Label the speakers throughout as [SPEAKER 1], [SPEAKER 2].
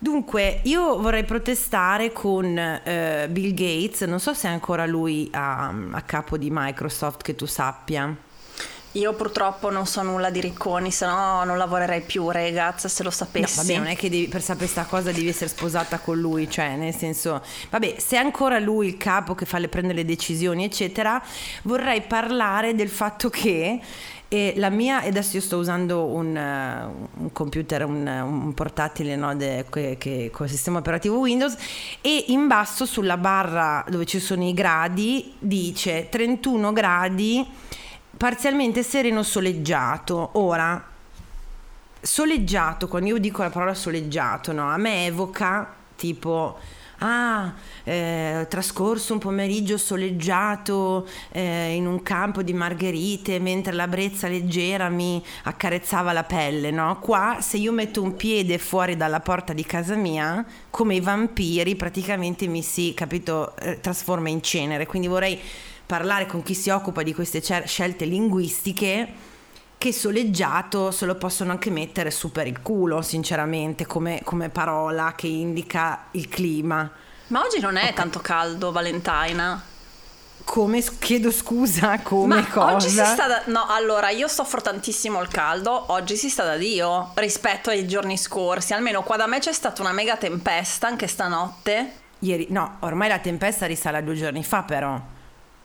[SPEAKER 1] Dunque, io vorrei protestare con eh, Bill Gates, non so se è ancora lui a, a capo di Microsoft, che tu sappia.
[SPEAKER 2] Io purtroppo non so nulla di Ricconi, se no non lavorerei più, ragazza, se lo sapessi.
[SPEAKER 1] No, vabbè, non è che devi, per sapere questa cosa devi essere sposata con lui, cioè nel senso, vabbè, se è ancora lui il capo che fa le, prende le decisioni, eccetera, vorrei parlare del fatto che e la mia, adesso io sto usando un, uh, un computer, un, un portatile no, de, che, che, con il sistema operativo Windows e in basso sulla barra dove ci sono i gradi dice 31 gradi parzialmente sereno soleggiato. Ora, soleggiato, quando io dico la parola soleggiato, no, a me evoca tipo ah, eh, trascorso un pomeriggio soleggiato eh, in un campo di margherite mentre la brezza leggera mi accarezzava la pelle, no? Qua se io metto un piede fuori dalla porta di casa mia, come i vampiri, praticamente mi si, capito, eh, trasforma in cenere, quindi vorrei parlare con chi si occupa di queste scelte linguistiche che soleggiato se lo possono anche mettere su per il culo, sinceramente, come, come parola che indica il clima.
[SPEAKER 2] Ma oggi non è okay. tanto caldo, Valentina.
[SPEAKER 1] Come chiedo scusa, come
[SPEAKER 2] Ma
[SPEAKER 1] cosa?
[SPEAKER 2] Oggi si sta da, no, allora io soffro tantissimo il caldo, oggi si sta da Dio rispetto ai giorni scorsi, almeno qua da me c'è stata una mega tempesta anche stanotte.
[SPEAKER 1] Ieri, no, ormai la tempesta risale a due giorni fa però.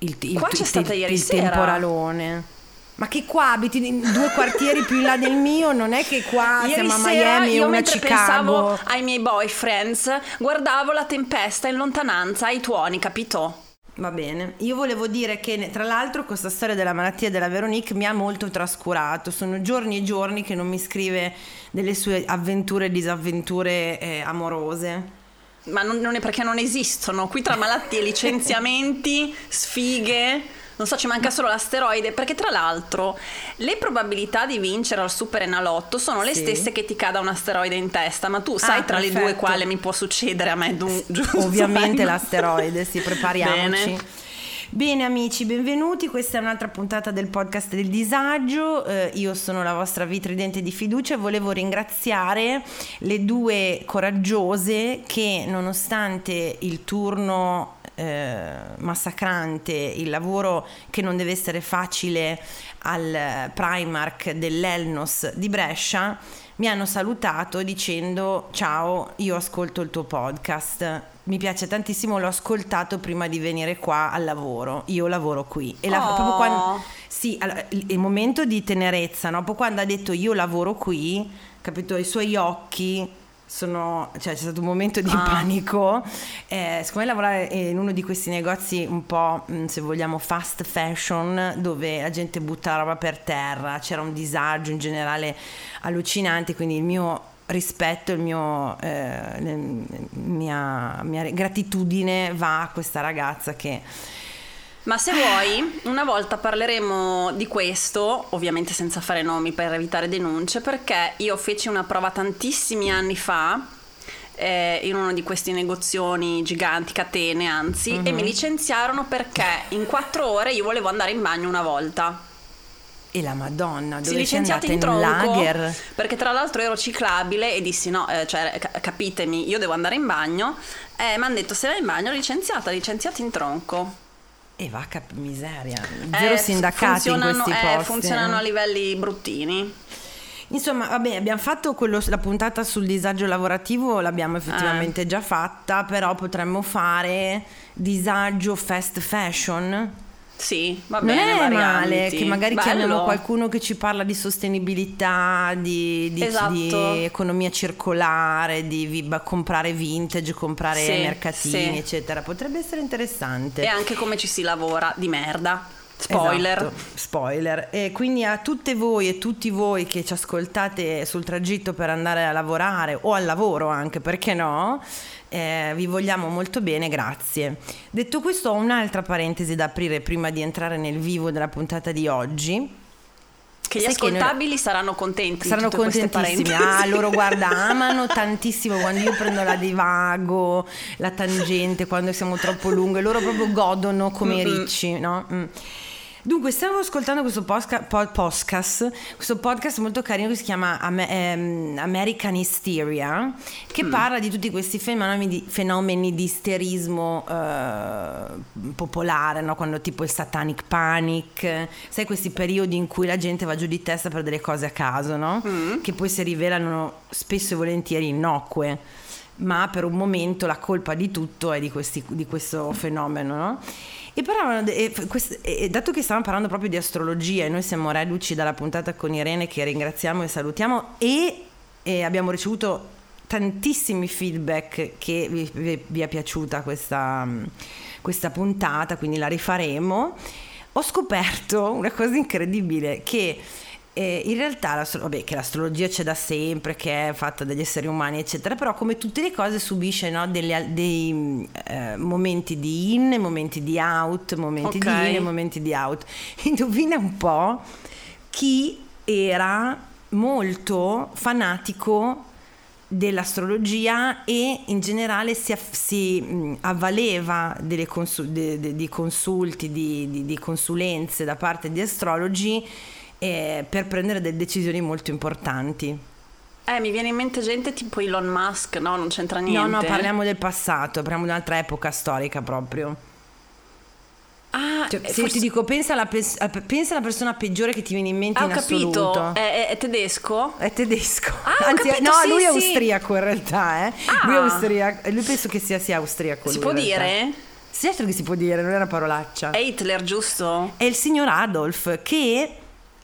[SPEAKER 2] Il, il, qua c'è stata ieri
[SPEAKER 1] il
[SPEAKER 2] sera.
[SPEAKER 1] temporalone. Ma che qua abiti in due quartieri più in là del mio? Non è che qua
[SPEAKER 2] Ieri
[SPEAKER 1] siamo a Miami
[SPEAKER 2] io
[SPEAKER 1] o a Chicago.
[SPEAKER 2] pensavo ai miei boyfriends, guardavo la tempesta in lontananza, ai tuoni, capito?
[SPEAKER 1] Va bene, io volevo dire che tra l'altro questa storia della malattia della Veronique mi ha molto trascurato, sono giorni e giorni che non mi scrive delle sue avventure e disavventure eh, amorose.
[SPEAKER 2] Ma non, non è perché non esistono, qui tra malattie, licenziamenti, sfighe non so, ci manca solo l'asteroide, perché tra l'altro le probabilità di vincere al Super Enalotto sono le sì. stesse che ti cada un asteroide in testa, ma tu sai ah, tra perfetto. le due quale mi può succedere a me, giusto?
[SPEAKER 1] Ovviamente l'asteroide, sì, prepariamoci. Bene. Bene amici, benvenuti, questa è un'altra puntata del podcast del disagio, eh, io sono la vostra vitridente di fiducia. E volevo ringraziare le due coraggiose che nonostante il turno eh, massacrante, il lavoro che non deve essere facile al Primark dell'Elnos di Brescia, mi hanno salutato dicendo ciao, io ascolto il tuo podcast. Mi piace tantissimo, l'ho ascoltato prima di venire qua al lavoro. Io lavoro qui. E la,
[SPEAKER 2] oh.
[SPEAKER 1] proprio quando, sì, allora, il, momento di tenerezza, no? Poi quando ha detto io lavoro qui, capito, i suoi occhi sono, cioè, c'è stato un momento di ah. panico. Eh, siccome lavorare in uno di questi negozi un po', mm, se vogliamo, fast fashion, dove la gente butta la roba per terra, c'era un disagio in generale allucinante, quindi il mio rispetto, il mio, eh, mia, mia gratitudine va a questa ragazza che
[SPEAKER 2] ma se vuoi, una volta parleremo di questo, ovviamente senza fare nomi per evitare denunce, perché io feci una prova tantissimi anni fa eh, in uno di questi negozioni giganti, catene anzi, mm-hmm. e mi mhm. licenziarono perché in quattro ore io volevo andare in bagno una volta.
[SPEAKER 1] E la Madonna, dove
[SPEAKER 2] si licenziata in, in tronco lager? perché tra l'altro ero ciclabile e dissi no, eh, cioè capitemi, io devo andare in bagno. Eh, mi hanno detto se vai in bagno licenziata, licenziata in tronco.
[SPEAKER 1] E va a miseria, zero eh, sindacati in questi eh, posti.
[SPEAKER 2] funzionano a livelli bruttini.
[SPEAKER 1] Insomma, vabbè, abbiamo fatto quello, la puntata sul disagio lavorativo, l'abbiamo effettivamente eh. già fatta, però potremmo fare disagio fast fashion
[SPEAKER 2] sì, va bene.
[SPEAKER 1] Non è
[SPEAKER 2] varianti.
[SPEAKER 1] male che magari Bello. chiamiamo qualcuno che ci parla di sostenibilità, di, di, esatto. di economia circolare, di vi, comprare vintage, comprare sì, mercatini, sì. eccetera. Potrebbe essere interessante.
[SPEAKER 2] E anche come ci si lavora di merda. Spoiler.
[SPEAKER 1] Esatto, spoiler. E quindi a tutte voi e tutti voi che ci ascoltate sul tragitto per andare a lavorare o al lavoro anche, perché no? Eh, vi vogliamo molto bene, grazie. Detto questo, ho un'altra parentesi da aprire prima di entrare nel vivo della puntata di oggi.
[SPEAKER 2] Che gli ascoltabili noi... saranno contenti.
[SPEAKER 1] Saranno contentissimi. Ah, loro guarda, amano tantissimo quando io prendo la divago, la tangente, quando siamo troppo lunghe. Loro proprio godono come mm-hmm. ricci, no? Mm. Dunque, stavo ascoltando questo podcast, questo podcast molto carino che si chiama Am- ehm, American Hysteria, che mm. parla di tutti questi fenomeni di, fenomeni di isterismo eh, popolare, no? quando tipo il satanic panic, sai questi periodi in cui la gente va giù di testa per delle cose a caso, no? mm. che poi si rivelano spesso e volentieri innocue ma per un momento la colpa di tutto è di, questi, di questo fenomeno, no? E parlavano, e, e, dato che stavamo parlando proprio di astrologia e noi siamo reduci dalla puntata con Irene che ringraziamo e salutiamo e, e abbiamo ricevuto tantissimi feedback che vi, vi, vi è piaciuta questa, questa puntata, quindi la rifaremo, ho scoperto una cosa incredibile che eh, in realtà vabbè, che l'astrologia c'è da sempre, che è fatta dagli esseri umani, eccetera, però come tutte le cose subisce no, delle, dei eh, momenti di in, momenti di out, momenti okay. di in momenti di out. Indovina un po' chi era molto fanatico dell'astrologia e in generale si, si avvaleva consul, de, de, di consulti, di, di, di consulenze da parte di astrologi eh, per prendere delle decisioni molto importanti.
[SPEAKER 2] Eh, mi viene in mente gente tipo Elon Musk, no? Non c'entra niente.
[SPEAKER 1] No, no, parliamo del passato, parliamo di un'altra epoca storica proprio. Ah, cioè, se forse... ti dico, pensa alla, pensa alla, persona peggiore che ti viene in mente ah, in assoluto.
[SPEAKER 2] capito. È, è, tedesco?
[SPEAKER 1] È tedesco.
[SPEAKER 2] Ah, Anzi, capito,
[SPEAKER 1] no,
[SPEAKER 2] sì,
[SPEAKER 1] lui
[SPEAKER 2] è
[SPEAKER 1] sì. austriaco in realtà, eh. Ah. Lui è austriaco. Lui penso che sia, sia austriaco.
[SPEAKER 2] Si può dire?
[SPEAKER 1] Certo che si può dire, non è una parolaccia.
[SPEAKER 2] È Hitler, giusto?
[SPEAKER 1] È il signor Adolf che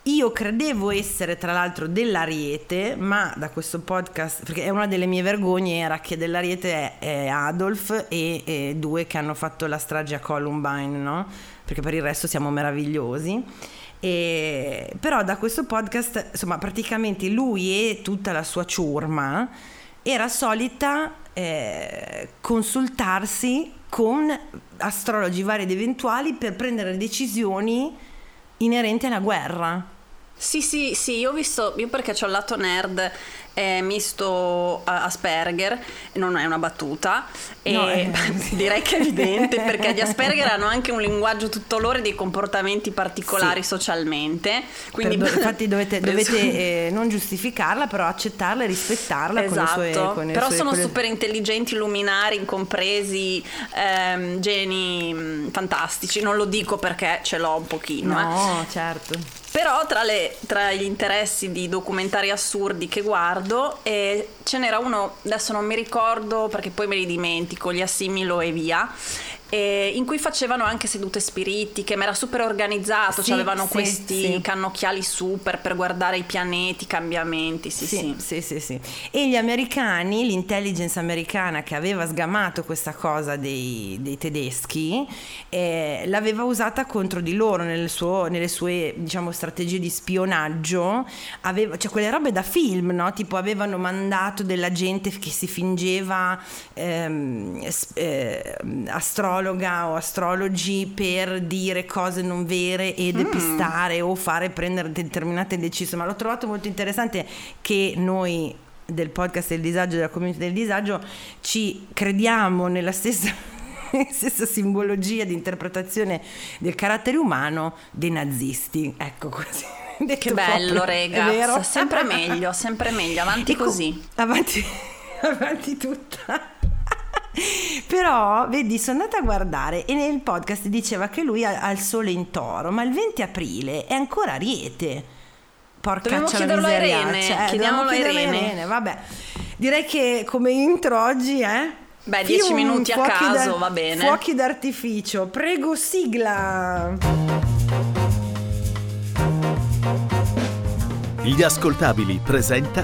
[SPEAKER 1] io credevo essere tra l'altro dell'Ariete, ma da questo podcast, perché una delle mie vergogne era che dell'Ariete è, è Adolf e, e, due che hanno fatto la strage a Columbine, no? Perché per il resto siamo meravigliosi. E, però da questo podcast, insomma, praticamente lui e tutta la sua ciurma era solita eh, consultarsi con astrologi vari ed eventuali per prendere decisioni inerente alla guerra.
[SPEAKER 2] Sì, sì, sì, io ho visto, io perché ho il lato nerd eh, misto Asperger, non è una battuta, e no, eh. direi che è evidente perché gli Asperger hanno anche un linguaggio tutto loro e dei comportamenti particolari sì. socialmente. Quindi
[SPEAKER 1] do, infatti dovete, dovete eh, non giustificarla, però accettarla e rispettarla
[SPEAKER 2] esatto.
[SPEAKER 1] con le
[SPEAKER 2] sue...
[SPEAKER 1] Con
[SPEAKER 2] però
[SPEAKER 1] sue,
[SPEAKER 2] sono
[SPEAKER 1] le...
[SPEAKER 2] super intelligenti, luminari, incompresi, ehm, geni mm, fantastici. Non lo dico perché ce l'ho un pochino.
[SPEAKER 1] No,
[SPEAKER 2] eh.
[SPEAKER 1] certo.
[SPEAKER 2] Però tra, le, tra, gli interessi di documentari assurdi che guardo eh, ce n'era uno, adesso non mi ricordo perché poi me li dimentico, li assimilo e via, eh, in cui facevano anche sedute spiritiche, ma era super organizzato, sì, avevano sì, questi sì. cannocchiali super per guardare i pianeti, i cambiamenti, sì sì.
[SPEAKER 1] sì sì. sì, E gli americani, l'intelligence americana che aveva sgamato questa cosa dei, dei tedeschi, eh, l'aveva usata contro di loro nelle, suo, nelle sue diciamo, strategie di spionaggio, aveva, cioè quelle robe da film, no? tipo avevano mandato della gente che si fingeva ehm, eh, astrologi astrologa o astrologi per dire cose non vere e mm. depistare mm. o fare prendere determinate decisioni, ma l'ho trovato molto interessante che noi del podcast del disagio, della community del disagio, ci crediamo nella stessa, stessa simbologia di interpretazione del carattere umano dei nazisti. Ecco così.
[SPEAKER 2] Che bello, rega. Sempre meglio, sempre meglio. Avanti ecco, così.
[SPEAKER 1] Avanti, avanti tutta. Però, vedi, sono andata a guardare e nel podcast diceva che lui ha, ha il sole in toro, ma il 20 aprile è ancora Ariete.
[SPEAKER 2] Porca Dobbiamo chiederlo a Irene.
[SPEAKER 1] Cioè,
[SPEAKER 2] Chiediamolo a Irene.
[SPEAKER 1] Irene. Vabbè, direi che come intro oggi, eh?
[SPEAKER 2] Beh, 10 minuti a caso, va bene.
[SPEAKER 1] Fuochi d'artificio. Prego, sigla.
[SPEAKER 3] Gli ascoltabili presenta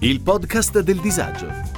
[SPEAKER 3] il podcast del disagio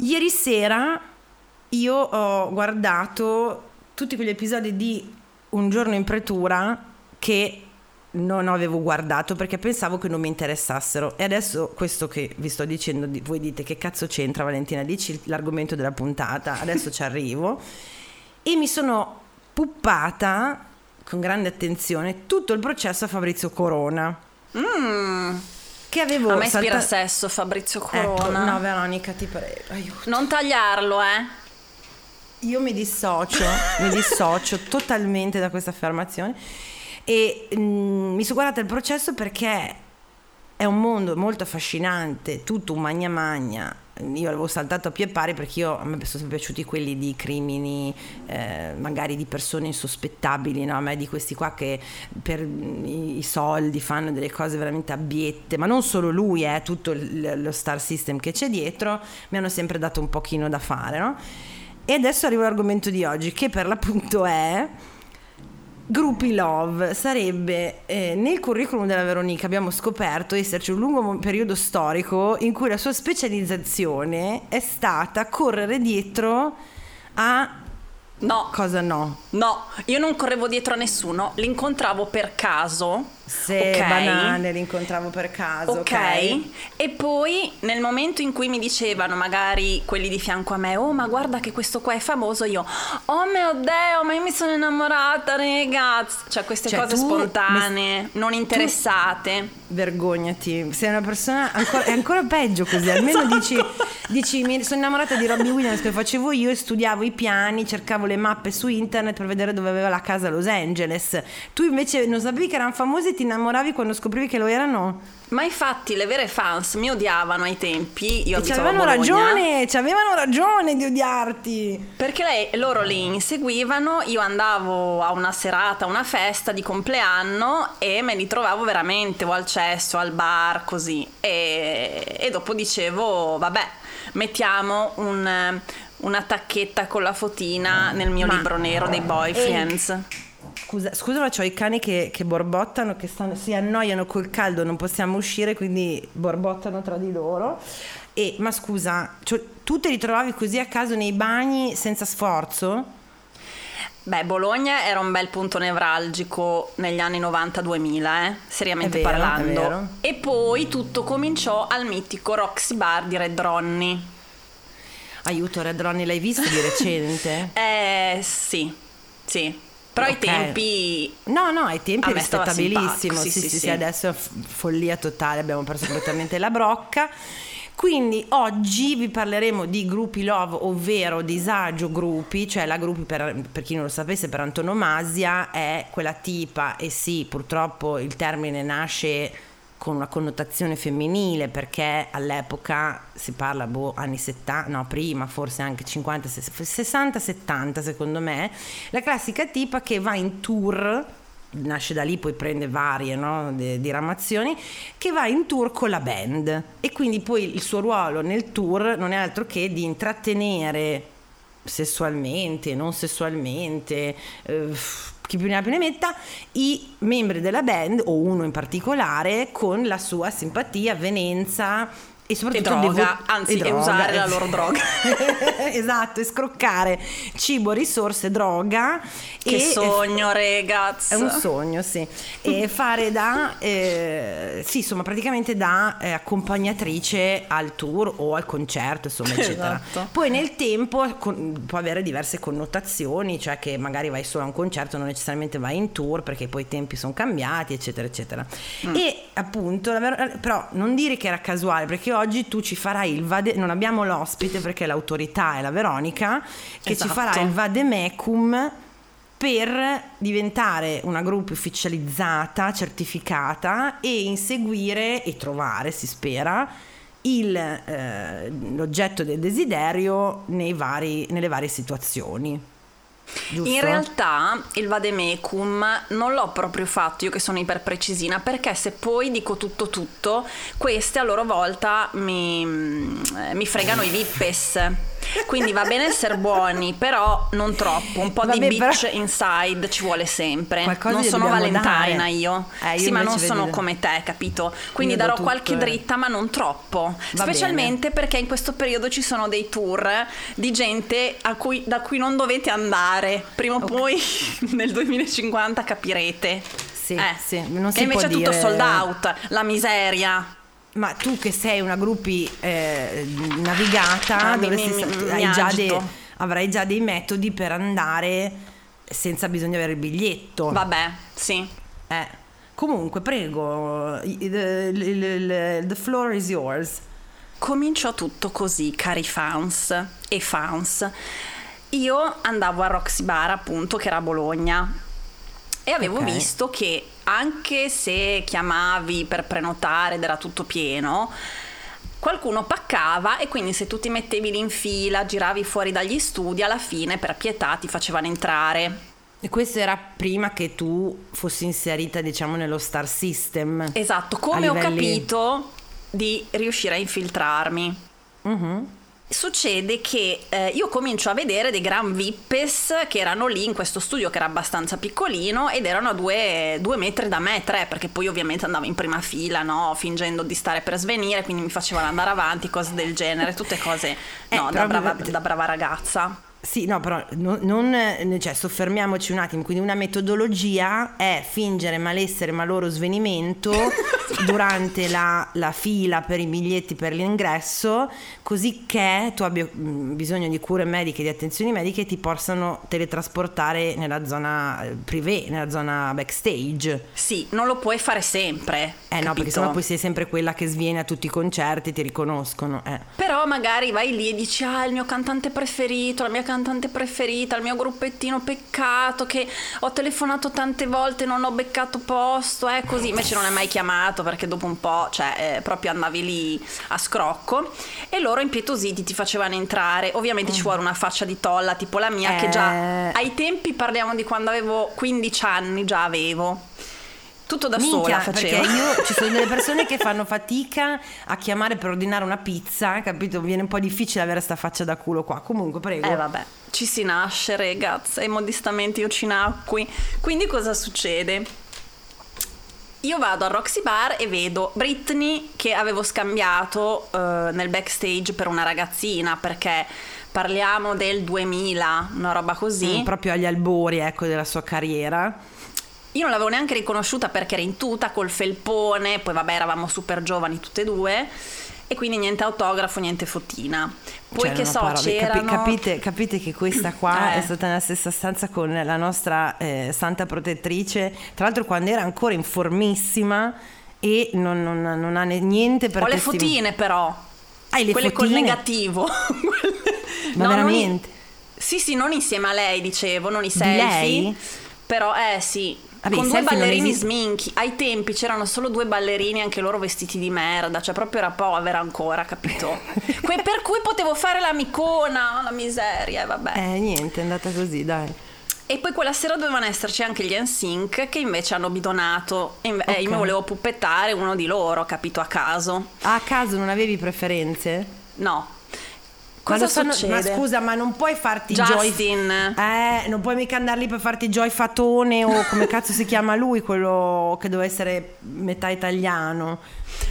[SPEAKER 1] Ieri sera io ho guardato tutti quegli episodi di Un giorno in pretura che non avevo guardato perché pensavo che non mi interessassero. E adesso questo che vi sto dicendo, voi dite che cazzo c'entra Valentina, dici l'argomento della puntata, adesso ci arrivo. E mi sono puppata con grande attenzione tutto il processo a Fabrizio Corona.
[SPEAKER 2] Mm.
[SPEAKER 1] Che avevo
[SPEAKER 2] A me ispira
[SPEAKER 1] salta-
[SPEAKER 2] sesso Fabrizio
[SPEAKER 1] Ecco,
[SPEAKER 2] Corona.
[SPEAKER 1] no, Veronica, ti prego. aiuto.
[SPEAKER 2] Non tagliarlo, eh.
[SPEAKER 1] Io mi dissocio, mi dissocio totalmente da questa affermazione e mm, mi sono guardata il processo perché è un mondo molto affascinante, tutto un magna magna. Io l'avevo saltato a pie pari perché io, a me sono sempre piaciuti quelli di crimini, eh, magari di persone insospettabili, no? a me di questi qua che per i, i soldi fanno delle cose veramente abbiette, ma non solo lui, eh, tutto il- lo star system che c'è dietro, mi hanno sempre dato un pochino da fare. No? E adesso arriva l'argomento di oggi, che per l'appunto è Gruppi Love. Sarebbe eh, nel curriculum della Veronica abbiamo scoperto esserci un lungo periodo storico in cui la sua specializzazione è stata correre dietro a
[SPEAKER 2] No,
[SPEAKER 1] cosa no?
[SPEAKER 2] no, io non correvo dietro a nessuno, l'incontravo per caso.
[SPEAKER 1] Se
[SPEAKER 2] ok?
[SPEAKER 1] banane l'incontravo per caso, ok?
[SPEAKER 2] Ok, e poi nel momento in cui mi dicevano magari quelli di fianco a me, oh ma guarda che questo qua è famoso, io, oh mio Dio, ma io mi sono innamorata, ragazzi. Cioè queste
[SPEAKER 1] Cioè,
[SPEAKER 2] cose
[SPEAKER 1] tu
[SPEAKER 2] spontanee,
[SPEAKER 1] mi-
[SPEAKER 2] non interessate.
[SPEAKER 1] Vergognati, sei una persona ancora, è ancora peggio così, almeno dici, dici mi sono innamorata di Robbie Williams che facevo io e studiavo i piani, cercavo le mappe su internet per vedere dove aveva la casa a Los Angeles. Tu invece non sapevi che erano famosi ti innamoravi quando scoprivi che lo erano?
[SPEAKER 2] Ma infatti le vere fans mi odiavano ai tempi, io
[SPEAKER 1] E ci avevano ragione, ci avevano ragione di odiarti.
[SPEAKER 2] Perché lei- loro li inseguivano, io andavo a una serata, a una festa di compleanno e me li trovavo veramente o al cesso, al bar, così. E, e dopo dicevo, vabbè, mettiamo un, eh, una tacchetta con la fotina nel mio
[SPEAKER 1] Ma-
[SPEAKER 2] libro nero dei boyfriends.
[SPEAKER 1] Scusa, scusa ma c'ho i cani che, che borbottano, che stanno- si annoiano col caldo, non possiamo uscire, quindi borbottano tra di loro. E, ma scusa, cioè, tu te li trovavi così a caso nei bagni senza sforzo?
[SPEAKER 2] Beh, Bologna era un bel punto nevralgico negli anni 90-2000, eh, seriamente
[SPEAKER 1] vero,
[SPEAKER 2] parlando.
[SPEAKER 1] vero.
[SPEAKER 2] E poi tutto cominciò al mitico Roxy Bar di Red Ronnie.
[SPEAKER 1] Aiuto, Red Ronnie l'hai visto di recente?
[SPEAKER 2] Eh sì, sì. Però ai
[SPEAKER 1] Ok.
[SPEAKER 2] tempi
[SPEAKER 1] No, no, ai tempi rispettabilissimo. Sì,
[SPEAKER 2] sì,
[SPEAKER 1] sì,
[SPEAKER 2] sì,
[SPEAKER 1] sì, adesso è follia totale, abbiamo perso completamente la brocca. Quindi oggi vi parleremo di gruppi love, ovvero disagio gruppi, cioè la gruppi per, per chi non lo sapesse per antonomasia è quella tipa e sì, purtroppo il termine nasce con una connotazione femminile perché all'epoca si parla boh anni 70, no prima forse anche 50, 60, 70 secondo me, la classica tipa che va in tour nasce da lì, poi prende varie no, di- diramazioni, che va in tour con la band. E quindi poi il suo ruolo nel tour non è altro che di intrattenere sessualmente, non sessualmente, eh, chi più ne ha più ne metta, i membri della band o uno in particolare con la sua simpatia, avvenenza e soprattutto
[SPEAKER 2] E droga,
[SPEAKER 1] devo-
[SPEAKER 2] anzi, e
[SPEAKER 1] droga,
[SPEAKER 2] usare la loro droga.
[SPEAKER 1] esatto, e scroccare cibo, risorse, droga
[SPEAKER 2] che
[SPEAKER 1] e
[SPEAKER 2] sogno, ragazzi.
[SPEAKER 1] è un sogno, sì. E fare da, eh, sì, insomma, praticamente da eh, accompagnatrice al tour o al concerto, insomma, eccetera.
[SPEAKER 2] Esatto.
[SPEAKER 1] Poi nel tempo con- può avere diverse connotazioni, cioè che magari vai solo a un concerto, non necessariamente vai in tour perché poi i tempi sono cambiati, eccetera, eccetera.
[SPEAKER 2] Mm.
[SPEAKER 1] E appunto, però non dire che era casuale, perché oggi tu ci farai il vade, non abbiamo l'ospite perché l'autorità è la Veronica, che ci
[SPEAKER 2] Esatto.
[SPEAKER 1] farà il vademecum per diventare una gruppo ufficializzata, certificata e inseguire e trovare, si spera, il, eh, l'oggetto del desiderio nei vari- nelle varie situazioni. Giusto?
[SPEAKER 2] In realtà il vademecum non l'ho proprio fatto io che sono iperprecisina perché se poi dico tutto tutto queste a loro volta mi, eh, mi fregano i vippes quindi va bene essere buoni però non troppo. Un po'
[SPEAKER 1] Vabbè,
[SPEAKER 2] di
[SPEAKER 1] però-
[SPEAKER 2] bitch inside ci vuole sempre.
[SPEAKER 1] Qualcosa
[SPEAKER 2] non sono Valentina
[SPEAKER 1] dare.
[SPEAKER 2] io,
[SPEAKER 1] Eh, io
[SPEAKER 2] sì ma non
[SPEAKER 1] invece
[SPEAKER 2] sono
[SPEAKER 1] vedi-
[SPEAKER 2] come te capito? Quindi
[SPEAKER 1] Io
[SPEAKER 2] darò
[SPEAKER 1] tutto,
[SPEAKER 2] qualche
[SPEAKER 1] eh.
[SPEAKER 2] dritta ma non troppo.
[SPEAKER 1] Va
[SPEAKER 2] specialmente perché in questo periodo ci sono dei tour di gente a cui- da cui non dovete andare. Prima o poi nel 2050 capirete.
[SPEAKER 1] Sì,
[SPEAKER 2] Eh,
[SPEAKER 1] sì, non si
[SPEAKER 2] invece
[SPEAKER 1] può
[SPEAKER 2] è tutto sold out, la miseria.
[SPEAKER 1] Ma tu che sei una gruppi eh, navigata,
[SPEAKER 2] Ah,
[SPEAKER 1] dovresti
[SPEAKER 2] mi- mi- mi
[SPEAKER 1] già dei- avrai già dei metodi per andare senza bisogno di avere il biglietto.
[SPEAKER 2] Vabbè, sì.
[SPEAKER 1] Eh. Comunque, prego, the, il- the floor is yours.
[SPEAKER 2] Cominciò tutto così, cari fans e fans. Io andavo a Roxy Bar, appunto, che era a Bologna. E avevo
[SPEAKER 1] Ok.
[SPEAKER 2] visto che anche se chiamavi per prenotare ed era tutto pieno, qualcuno paccava e quindi se tu ti mettevi lì in fila, giravi fuori dagli studi, alla fine per pietà ti facevano entrare.
[SPEAKER 1] E questo era prima che tu fossi inserita, diciamo, nello star system.
[SPEAKER 2] Esatto, come ho
[SPEAKER 1] livelli-
[SPEAKER 2] capito di riuscire a infiltrarmi.
[SPEAKER 1] Mhm.
[SPEAKER 2] Succede che eh, io comincio a vedere dei gran vippes che erano lì in questo studio che era abbastanza piccolino ed erano a due, due metri da me, tre, perché poi ovviamente andavo in prima fila, no? Fingendo di stare per svenire, quindi mi facevano andare avanti, cose del genere, tutte cose
[SPEAKER 1] Eh,
[SPEAKER 2] no, da,
[SPEAKER 1] però-
[SPEAKER 2] brava, da brava ragazza.
[SPEAKER 1] Sì, no, però no- non, eh, cioè, soffermiamoci un attimo. Quindi una metodologia è fingere malessere, maloro, svenimento durante la, la fila per i biglietti per l'ingresso, così che tu abbia mm, bisogno di cure mediche, di attenzioni mediche e ti possano teletrasportare nella zona eh, privé, nella zona backstage.
[SPEAKER 2] Sì, non lo puoi fare sempre.
[SPEAKER 1] Eh no, perché
[SPEAKER 2] capito?
[SPEAKER 1] sennò poi sei sempre quella che sviene a tutti i concerti, ti riconoscono. Eh.
[SPEAKER 2] Però magari vai lì e dici ah il mio cantante preferito, la mia cantante preferita, il mio gruppettino peccato che ho telefonato tante volte non ho beccato posto, è così, invece non è mai chiamato perché dopo un po' cioè eh, proprio andavi lì a scrocco e loro impietositi ti facevano entrare, ovviamente ci vuole una faccia di tolla tipo la mia che
[SPEAKER 1] Eh.
[SPEAKER 2] già ai tempi parliamo di quando avevo 15 anni, già avevo. Tutto da
[SPEAKER 1] Minchia,
[SPEAKER 2] sola facevo.
[SPEAKER 1] perché io ci sono delle persone che fanno fatica a chiamare per ordinare una pizza, capito? Viene un po' difficile avere sta faccia da culo qua. Comunque, prego.
[SPEAKER 2] Eh vabbè, ci si nasce, ragazzi, e modestamente io ci nacqui. Quindi cosa succede? Io vado al Roxy Bar e vedo Britney che avevo scambiato eh, nel backstage per una ragazzina perché parliamo del 2000, una roba così.
[SPEAKER 1] Mm, proprio agli albori, ecco, della sua carriera.
[SPEAKER 2] Io non l'avevo neanche riconosciuta perché era in tuta col felpone, poi vabbè eravamo super giovani tutte e due e quindi niente autografo, niente fotina. Poi
[SPEAKER 1] Cioè,
[SPEAKER 2] che
[SPEAKER 1] non
[SPEAKER 2] so,
[SPEAKER 1] parole. Capi-
[SPEAKER 2] c'erano...
[SPEAKER 1] capite, capite che questa qua
[SPEAKER 2] Eh.
[SPEAKER 1] è stata nella stessa stanza con la nostra eh, santa protettrice, tra l'altro quando era ancora informissima e non, non- non ha niente per
[SPEAKER 2] Ho le fotine però.
[SPEAKER 1] Hai le
[SPEAKER 2] Quelle col
[SPEAKER 1] fotine?
[SPEAKER 2] negativo.
[SPEAKER 1] Ma
[SPEAKER 2] No, non
[SPEAKER 1] veramente?
[SPEAKER 2] i- Sì, sì, non insieme a lei, dicevo, non i
[SPEAKER 1] Di
[SPEAKER 2] selfie.
[SPEAKER 1] lei?
[SPEAKER 2] Però, eh sì.
[SPEAKER 1] Vabbè,
[SPEAKER 2] con
[SPEAKER 1] i
[SPEAKER 2] due ballerini
[SPEAKER 1] esist-
[SPEAKER 2] sminchi. Ai tempi c'erano solo due ballerini, anche loro vestiti di merda. Cioè, proprio era povera ancora, capito? Que- per cui potevo fare l'amicona, la miseria, vabbè.
[SPEAKER 1] Eh, niente, è andata così, dai.
[SPEAKER 2] E poi quella sera dovevano esserci anche gli NSYNC che invece hanno bidonato. E inve- eh, io
[SPEAKER 1] Ok.
[SPEAKER 2] mi volevo puppettare uno di loro, capito, a caso.
[SPEAKER 1] A caso non avevi preferenze?
[SPEAKER 2] No. Cosa
[SPEAKER 1] lo sanno-
[SPEAKER 2] succede?
[SPEAKER 1] Ma scusa, ma non puoi farti
[SPEAKER 2] Justin.
[SPEAKER 1] Joy. Eh, non puoi mica andare lì per farti Joy Fatone o come cazzo si chiama lui, quello che doveva essere metà italiano.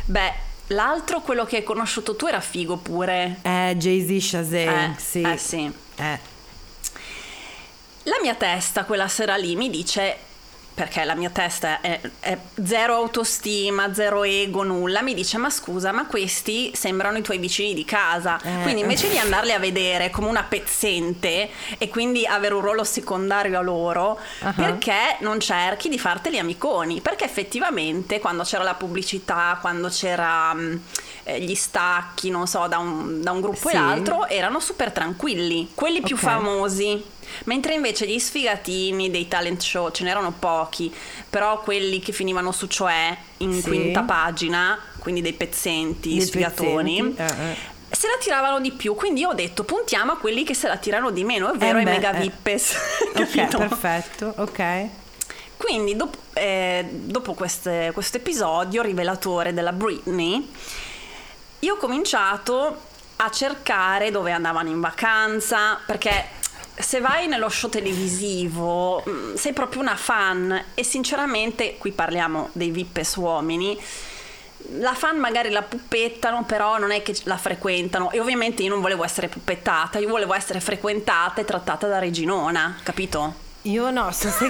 [SPEAKER 2] Beh, l'altro, quello che hai conosciuto tu, era figo pure.
[SPEAKER 1] Eh, Jay-Z Shazam,
[SPEAKER 2] Eh,
[SPEAKER 1] sì.
[SPEAKER 2] eh, sì.
[SPEAKER 1] Eh.
[SPEAKER 2] La mia testa quella sera lì mi dice. Perché la mia testa è, è zero autostima, zero ego, nulla. Mi dice: Ma scusa, ma questi sembrano i tuoi vicini di casa.
[SPEAKER 1] Eh.
[SPEAKER 2] Quindi invece di andarli a vedere come una pezzente e quindi avere un ruolo secondario a loro,
[SPEAKER 1] Ah.
[SPEAKER 2] perché non cerchi di farteli amiconi? Perché effettivamente quando c'era la pubblicità, quando c'era mh, eh, gli stacchi, non so, da un, da un gruppo
[SPEAKER 1] Sì.
[SPEAKER 2] e l'altro, erano super tranquilli. Quelli più
[SPEAKER 1] Ok.
[SPEAKER 2] famosi. Mentre invece gli sfigatini dei talent show ce n'erano pochi, però quelli che finivano su cioè in
[SPEAKER 1] Sì.
[SPEAKER 2] quinta pagina, quindi dei pezzenti,
[SPEAKER 1] Dei
[SPEAKER 2] sfigatoni,
[SPEAKER 1] pezzenti, eh, eh.
[SPEAKER 2] se la tiravano di più. Quindi io ho detto puntiamo a quelli che se la tirano di meno, ovvero
[SPEAKER 1] Eh
[SPEAKER 2] i
[SPEAKER 1] beh,
[SPEAKER 2] mega
[SPEAKER 1] eh.
[SPEAKER 2] vippes.
[SPEAKER 1] Ok, perfetto, ok.
[SPEAKER 2] Quindi dopo, eh, dopo queste- questo episodio rivelatore della Britney, io ho cominciato a cercare dove andavano in vacanza, perché se vai nello show televisivo mm, sei proprio una fan e sinceramente, qui parliamo dei vippes uomini, la fan magari la puppettano, però non è che la frequentano e ovviamente io non volevo essere puppettata, io volevo essere frequentata e trattata da reginona, capito?
[SPEAKER 1] Io no, stavo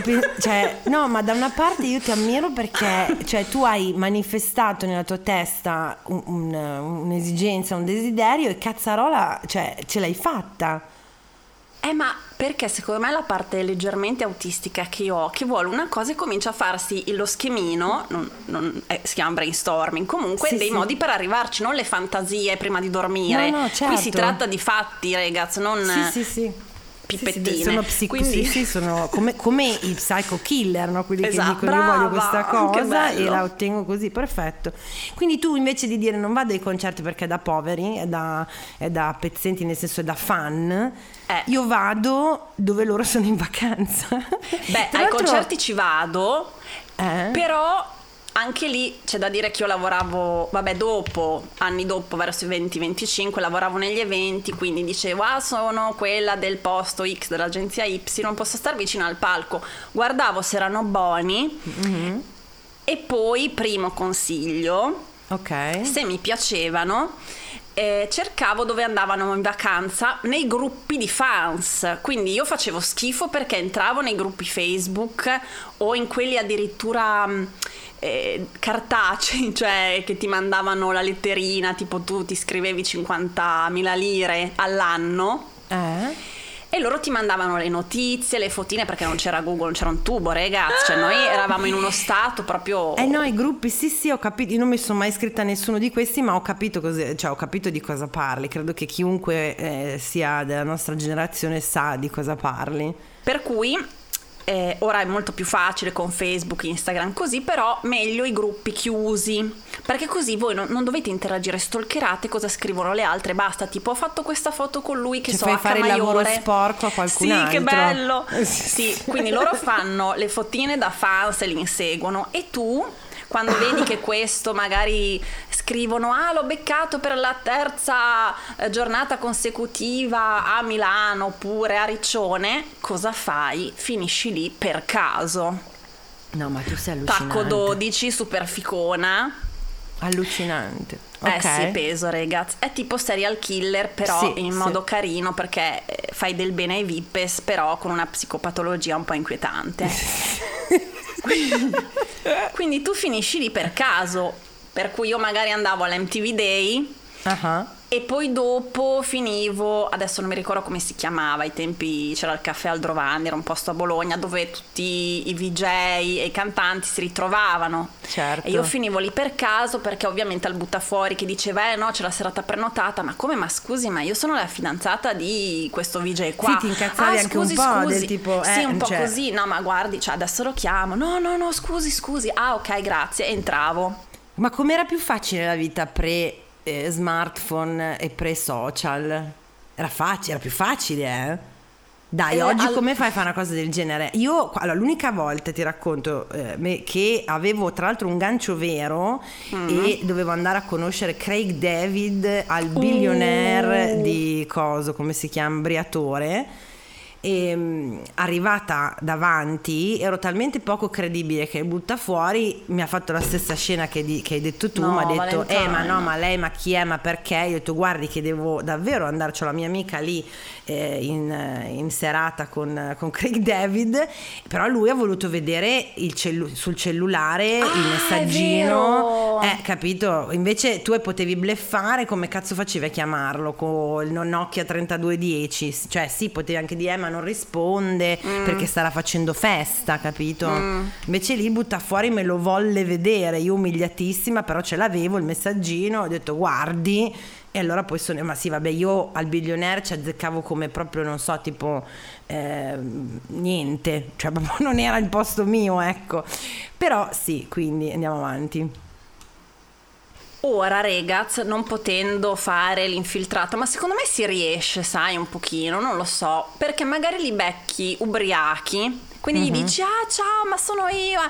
[SPEAKER 1] pensando, cioè, no, ma da una parte io ti ammiro perché, cioè, tu hai manifestato nella tua testa un- un- un'esigenza, un desiderio e cazzarola, cioè, ce l'hai fatta.
[SPEAKER 2] Eh, ma perché secondo me la parte leggermente autistica che io ho, che vuole una cosa e comincia a farsi lo schemino, non- non- eh, si chiama brainstorming, comunque
[SPEAKER 1] Sì,
[SPEAKER 2] dei
[SPEAKER 1] sì.
[SPEAKER 2] modi per arrivarci, non le fantasie prima di dormire.
[SPEAKER 1] No, no,
[SPEAKER 2] Qui si
[SPEAKER 1] certo.
[SPEAKER 2] tratta di fatti, ragazzi, non
[SPEAKER 1] Sì, sì, sì.
[SPEAKER 2] Pippettine.
[SPEAKER 1] Sì, sì, sono psico-
[SPEAKER 2] Quindi-
[SPEAKER 1] sì, sono come, come i psycho killer, no? quelli
[SPEAKER 2] Esatto,
[SPEAKER 1] che dicono io voglio
[SPEAKER 2] brava,
[SPEAKER 1] questa cosa e la ottengo così, perfetto. Quindi tu invece di dire non vado ai concerti perché è da poveri, è da, è da pezzenti, nel senso è da fan,
[SPEAKER 2] Eh.
[SPEAKER 1] io vado dove loro sono in vacanza.
[SPEAKER 2] Beh, ai concerti ci vado,
[SPEAKER 1] Eh?
[SPEAKER 2] però anche lì c'è da dire che io lavoravo, vabbè, dopo, anni dopo, verso i 20-25, lavoravo negli eventi, quindi dicevo, ah, sono quella del posto X dell'agenzia Y, non posso star vicino al palco. Guardavo se erano buoni
[SPEAKER 1] Mhm.
[SPEAKER 2] e poi, primo consiglio,
[SPEAKER 1] Ok.
[SPEAKER 2] se mi piacevano, eh, cercavo dove andavano in vacanza nei gruppi di fans. Quindi io facevo schifo perché entravo nei gruppi Facebook o in quelli addirittura mh, eh, cartacei, cioè che ti mandavano la letterina, tipo tu ti scrivevi 50.000 lire all'anno.
[SPEAKER 1] Eh?
[SPEAKER 2] E loro ti mandavano le notizie, le fotine perché non c'era Google, non c'era un tubo, ragazzi. Cioè, noi eravamo in uno stato proprio.
[SPEAKER 1] Eh no, i gruppi, sì sì, ho capito, io non mi sono mai iscritta a nessuno di questi, ma ho capito, cos'è- cioè, ho capito di cosa parli, credo che chiunque eh, sia della nostra generazione sa di cosa parli.
[SPEAKER 2] Per cui eh, ora è molto più facile con Facebook, Instagram, così, però meglio i gruppi chiusi. Perché così voi non, non dovete interagire, stalkerate cosa scrivono le altre. Basta, tipo, ho fatto questa foto con lui che
[SPEAKER 1] Cioè,
[SPEAKER 2] so
[SPEAKER 1] fai
[SPEAKER 2] H
[SPEAKER 1] fare il lavoro
[SPEAKER 2] Maiore.
[SPEAKER 1] sporco a qualcun
[SPEAKER 2] sì,
[SPEAKER 1] altro.
[SPEAKER 2] che bello. Sì, quindi loro fanno le fotine da fans e li inseguono. E tu, quando vedi che questo magari scrivono ah l'ho beccato per la terza eh, giornata consecutiva a Milano oppure a Riccione cosa fai? finisci lì per caso
[SPEAKER 1] No, ma tu sei allucinante.
[SPEAKER 2] tacco 12 super ficona
[SPEAKER 1] Allucinante.
[SPEAKER 2] eh
[SPEAKER 1] Ok.
[SPEAKER 2] sì peso ragazzi è tipo serial killer però
[SPEAKER 1] Sì,
[SPEAKER 2] in
[SPEAKER 1] sì.
[SPEAKER 2] modo carino perché eh, fai del bene ai vippes però con una psicopatologia un po' inquietante quindi tu finisci lì per caso per cui io magari andavo all'MTV Day
[SPEAKER 1] Ah,
[SPEAKER 2] e poi dopo finivo, adesso non mi ricordo come si chiamava, ai tempi c'era il caffè Aldrovandi, era un posto a Bologna dove tutti i VJ e i cantanti si ritrovavano.
[SPEAKER 1] Certo.
[SPEAKER 2] E io finivo lì per caso perché ovviamente al buttafuori che diceva eh no c'è la serata prenotata, ma come ma scusi ma io sono la fidanzata di questo VJ qua.
[SPEAKER 1] Sì, ti incazzavi
[SPEAKER 2] ah,
[SPEAKER 1] anche un
[SPEAKER 2] scusi,
[SPEAKER 1] po'
[SPEAKER 2] scusi.
[SPEAKER 1] del tipo,
[SPEAKER 2] Sì,
[SPEAKER 1] eh,
[SPEAKER 2] un po'
[SPEAKER 1] cioè-
[SPEAKER 2] così, no ma guardi, cioè adesso lo chiamo, no no no scusi scusi, ah ok grazie, entravo.
[SPEAKER 1] Ma com'era più facile la vita pre eh, smartphone e pre social? Era facile, era più facile, eh? Dai,
[SPEAKER 2] Eh,
[SPEAKER 1] oggi
[SPEAKER 2] al-
[SPEAKER 1] come fai a fare una cosa del genere? Io, allora, l'unica volta ti racconto eh, che avevo tra l'altro un gancio vero
[SPEAKER 2] Mm.
[SPEAKER 1] e dovevo andare a conoscere Craig David al billionaire
[SPEAKER 2] Uh.
[SPEAKER 1] di coso, come si chiama, Briatore. E mh, arrivata davanti ero talmente poco credibile che butta fuori mi ha fatto la stessa scena che, di- che hai detto tu
[SPEAKER 2] No,
[SPEAKER 1] mi ha detto eh ma
[SPEAKER 2] Valentine.
[SPEAKER 1] no ma lei ma chi è ma perché? Io ho detto guardi che devo davvero andare c'ho la mia amica lì eh, in, in serata con, con Craig David. Però lui ha voluto vedere il cellu- sul cellulare
[SPEAKER 2] Ah,
[SPEAKER 1] il messaggino. eh capito? Invece tu potevi bleffare come cazzo facevi a chiamarlo? Con il Nokia 3210 cioè sì potevi anche dire eh, ma non risponde
[SPEAKER 2] Mm.
[SPEAKER 1] perché starà facendo festa capito? Invece lì butta fuori me lo volle vedere io umiliatissima però ce l'avevo il messaggino ho detto guardi. E allora poi sono ma sì vabbè io al billionaire ci azzeccavo come proprio non so tipo eh, niente cioè proprio non era il posto mio ecco. Però sì quindi andiamo avanti
[SPEAKER 2] Ora, ragazzi, non potendo fare l'infiltrato, ma secondo me si riesce, sai, un pochino, non lo so, perché magari li becchi ubriachi, quindi gli dici, ah ciao, ma sono io.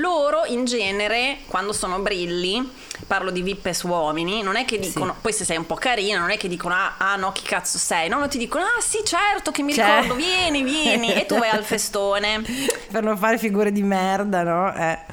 [SPEAKER 2] Loro, in genere, quando sono brilli, parlo di vippes uomini, non è che dicono, poi se sei un po' carina, non è che dicono, ah, ah, no, chi cazzo sei? No, no, ti dicono, ah sì, certo, che mi
[SPEAKER 1] Cioè-
[SPEAKER 2] ricordo, vieni, vieni, e tu vai al festone.
[SPEAKER 1] per non fare figure di merda no? Eh.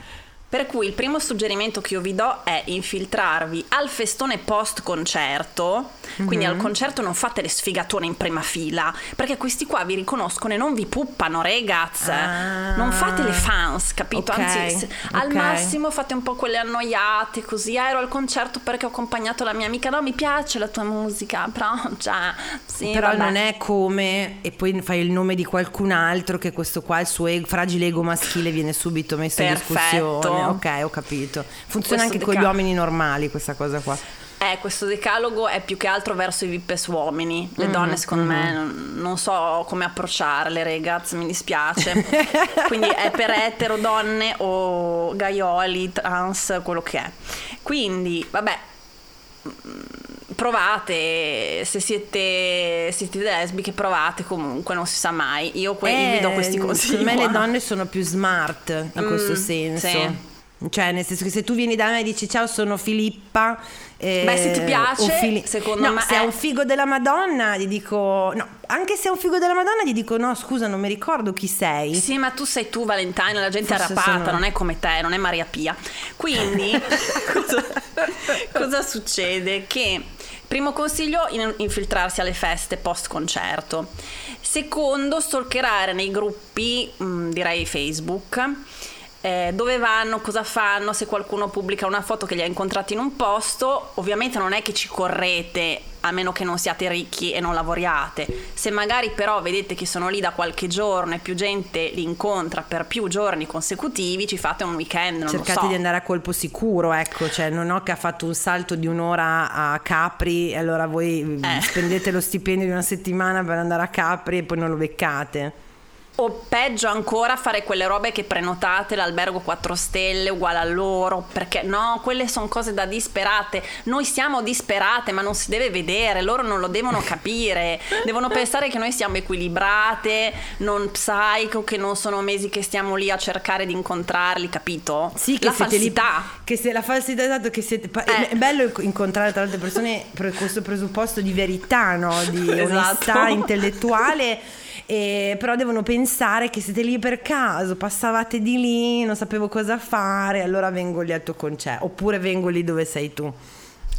[SPEAKER 2] Per cui il primo suggerimento che io vi do è infiltrarvi al festone post concerto, quindi
[SPEAKER 1] Mhm.
[SPEAKER 2] al concerto non fate le sfigatone in prima fila, perché questi qua vi riconoscono e non vi puppano, ragazzi.
[SPEAKER 1] Ah.
[SPEAKER 2] Non fate le fans, capito?
[SPEAKER 1] Ok,
[SPEAKER 2] Anzi, se- al
[SPEAKER 1] ok.
[SPEAKER 2] massimo fate un po' quelle annoiate, così "Ah, ero al concerto perché ho accompagnato la mia amica, no mi piace la tua musica, però cioè, sì,
[SPEAKER 1] Però
[SPEAKER 2] vabbè.
[SPEAKER 1] non è come e poi fai il nome di qualcun altro che questo qua, il suo fragile ego maschile viene subito messo in
[SPEAKER 2] Perfetto.
[SPEAKER 1] discussione. Ok, ho capito. Funziona
[SPEAKER 2] Questo
[SPEAKER 1] anche con gli uomini normali questa cosa qua.
[SPEAKER 2] Eh, questo decalogo è più che altro verso i vippes uomini. Le donne, secondo me, non, non so come approcciarle, ragazzi, mi dispiace. Quindi è per etero, donne o gaioli, trans, quello che è. Quindi, vabbè, provate, se siete, siete lesbiche provate comunque, non si sa mai. Io que- vi do questi consigli.
[SPEAKER 1] Eh, Secondo me le donne sono più smart in
[SPEAKER 2] Mm,
[SPEAKER 1] questo senso.
[SPEAKER 2] sì.
[SPEAKER 1] Cioè, nel senso che se tu vieni da me e dici ciao, sono Filippa. eh,
[SPEAKER 2] Beh, se ti piace,
[SPEAKER 1] Fili-
[SPEAKER 2] secondo
[SPEAKER 1] no,
[SPEAKER 2] me
[SPEAKER 1] Se è
[SPEAKER 2] è-
[SPEAKER 1] un figo della Madonna, gli dico. No, anche se è un figo della Madonna, gli dico no, scusa, non mi ricordo chi sei.
[SPEAKER 2] Sì, ma tu sei tu, Valentino, la gente
[SPEAKER 1] Forse
[SPEAKER 2] è rapata,
[SPEAKER 1] sono-
[SPEAKER 2] non è come te, non è Maria Pia. Quindi, cosa, cosa succede? Che primo consiglio, in- infiltrarsi alle feste post concerto. Secondo, stalkerare nei gruppi, mh, direi Facebook. Eh, dove vanno, cosa fanno, se qualcuno pubblica una foto che li ha incontrati in un posto, ovviamente non è che ci correte a meno che non siate ricchi e non lavoriate. Se magari però vedete che sono lì da qualche giorno e più gente li incontra per più giorni consecutivi, ci fate un weekend, non
[SPEAKER 1] Cercate
[SPEAKER 2] lo so.
[SPEAKER 1] di andare a colpo sicuro, ecco, cioè non ho che ha fatto un salto di un'ora a Capri e allora voi
[SPEAKER 2] Eh.
[SPEAKER 1] spendete lo stipendio di una settimana per andare a Capri e poi non lo beccate.
[SPEAKER 2] O peggio ancora fare quelle robe che prenotate l'albergo 4 stelle uguale a loro, perché no, quelle sono cose da disperate. Noi siamo disperate, ma non si deve vedere, loro non lo devono capire. Devono pensare che noi siamo equilibrate, non psycho, che non sono mesi che stiamo lì a cercare di incontrarli, capito?
[SPEAKER 1] Sì, che
[SPEAKER 2] La
[SPEAKER 1] siete lì-
[SPEAKER 2] falsità.
[SPEAKER 1] che se la falsità esatto, che siete pa-
[SPEAKER 2] Eh.
[SPEAKER 1] è bello incontrare tra l'altro persone per questo presupposto di verità, no? di
[SPEAKER 2] Esatto.
[SPEAKER 1] onestà intellettuale. e- però devono pensare che siete lì per caso, passavate di lì, non sapevo cosa fare, allora vengo lì al tuo concerto, oppure vengo lì dove sei tu.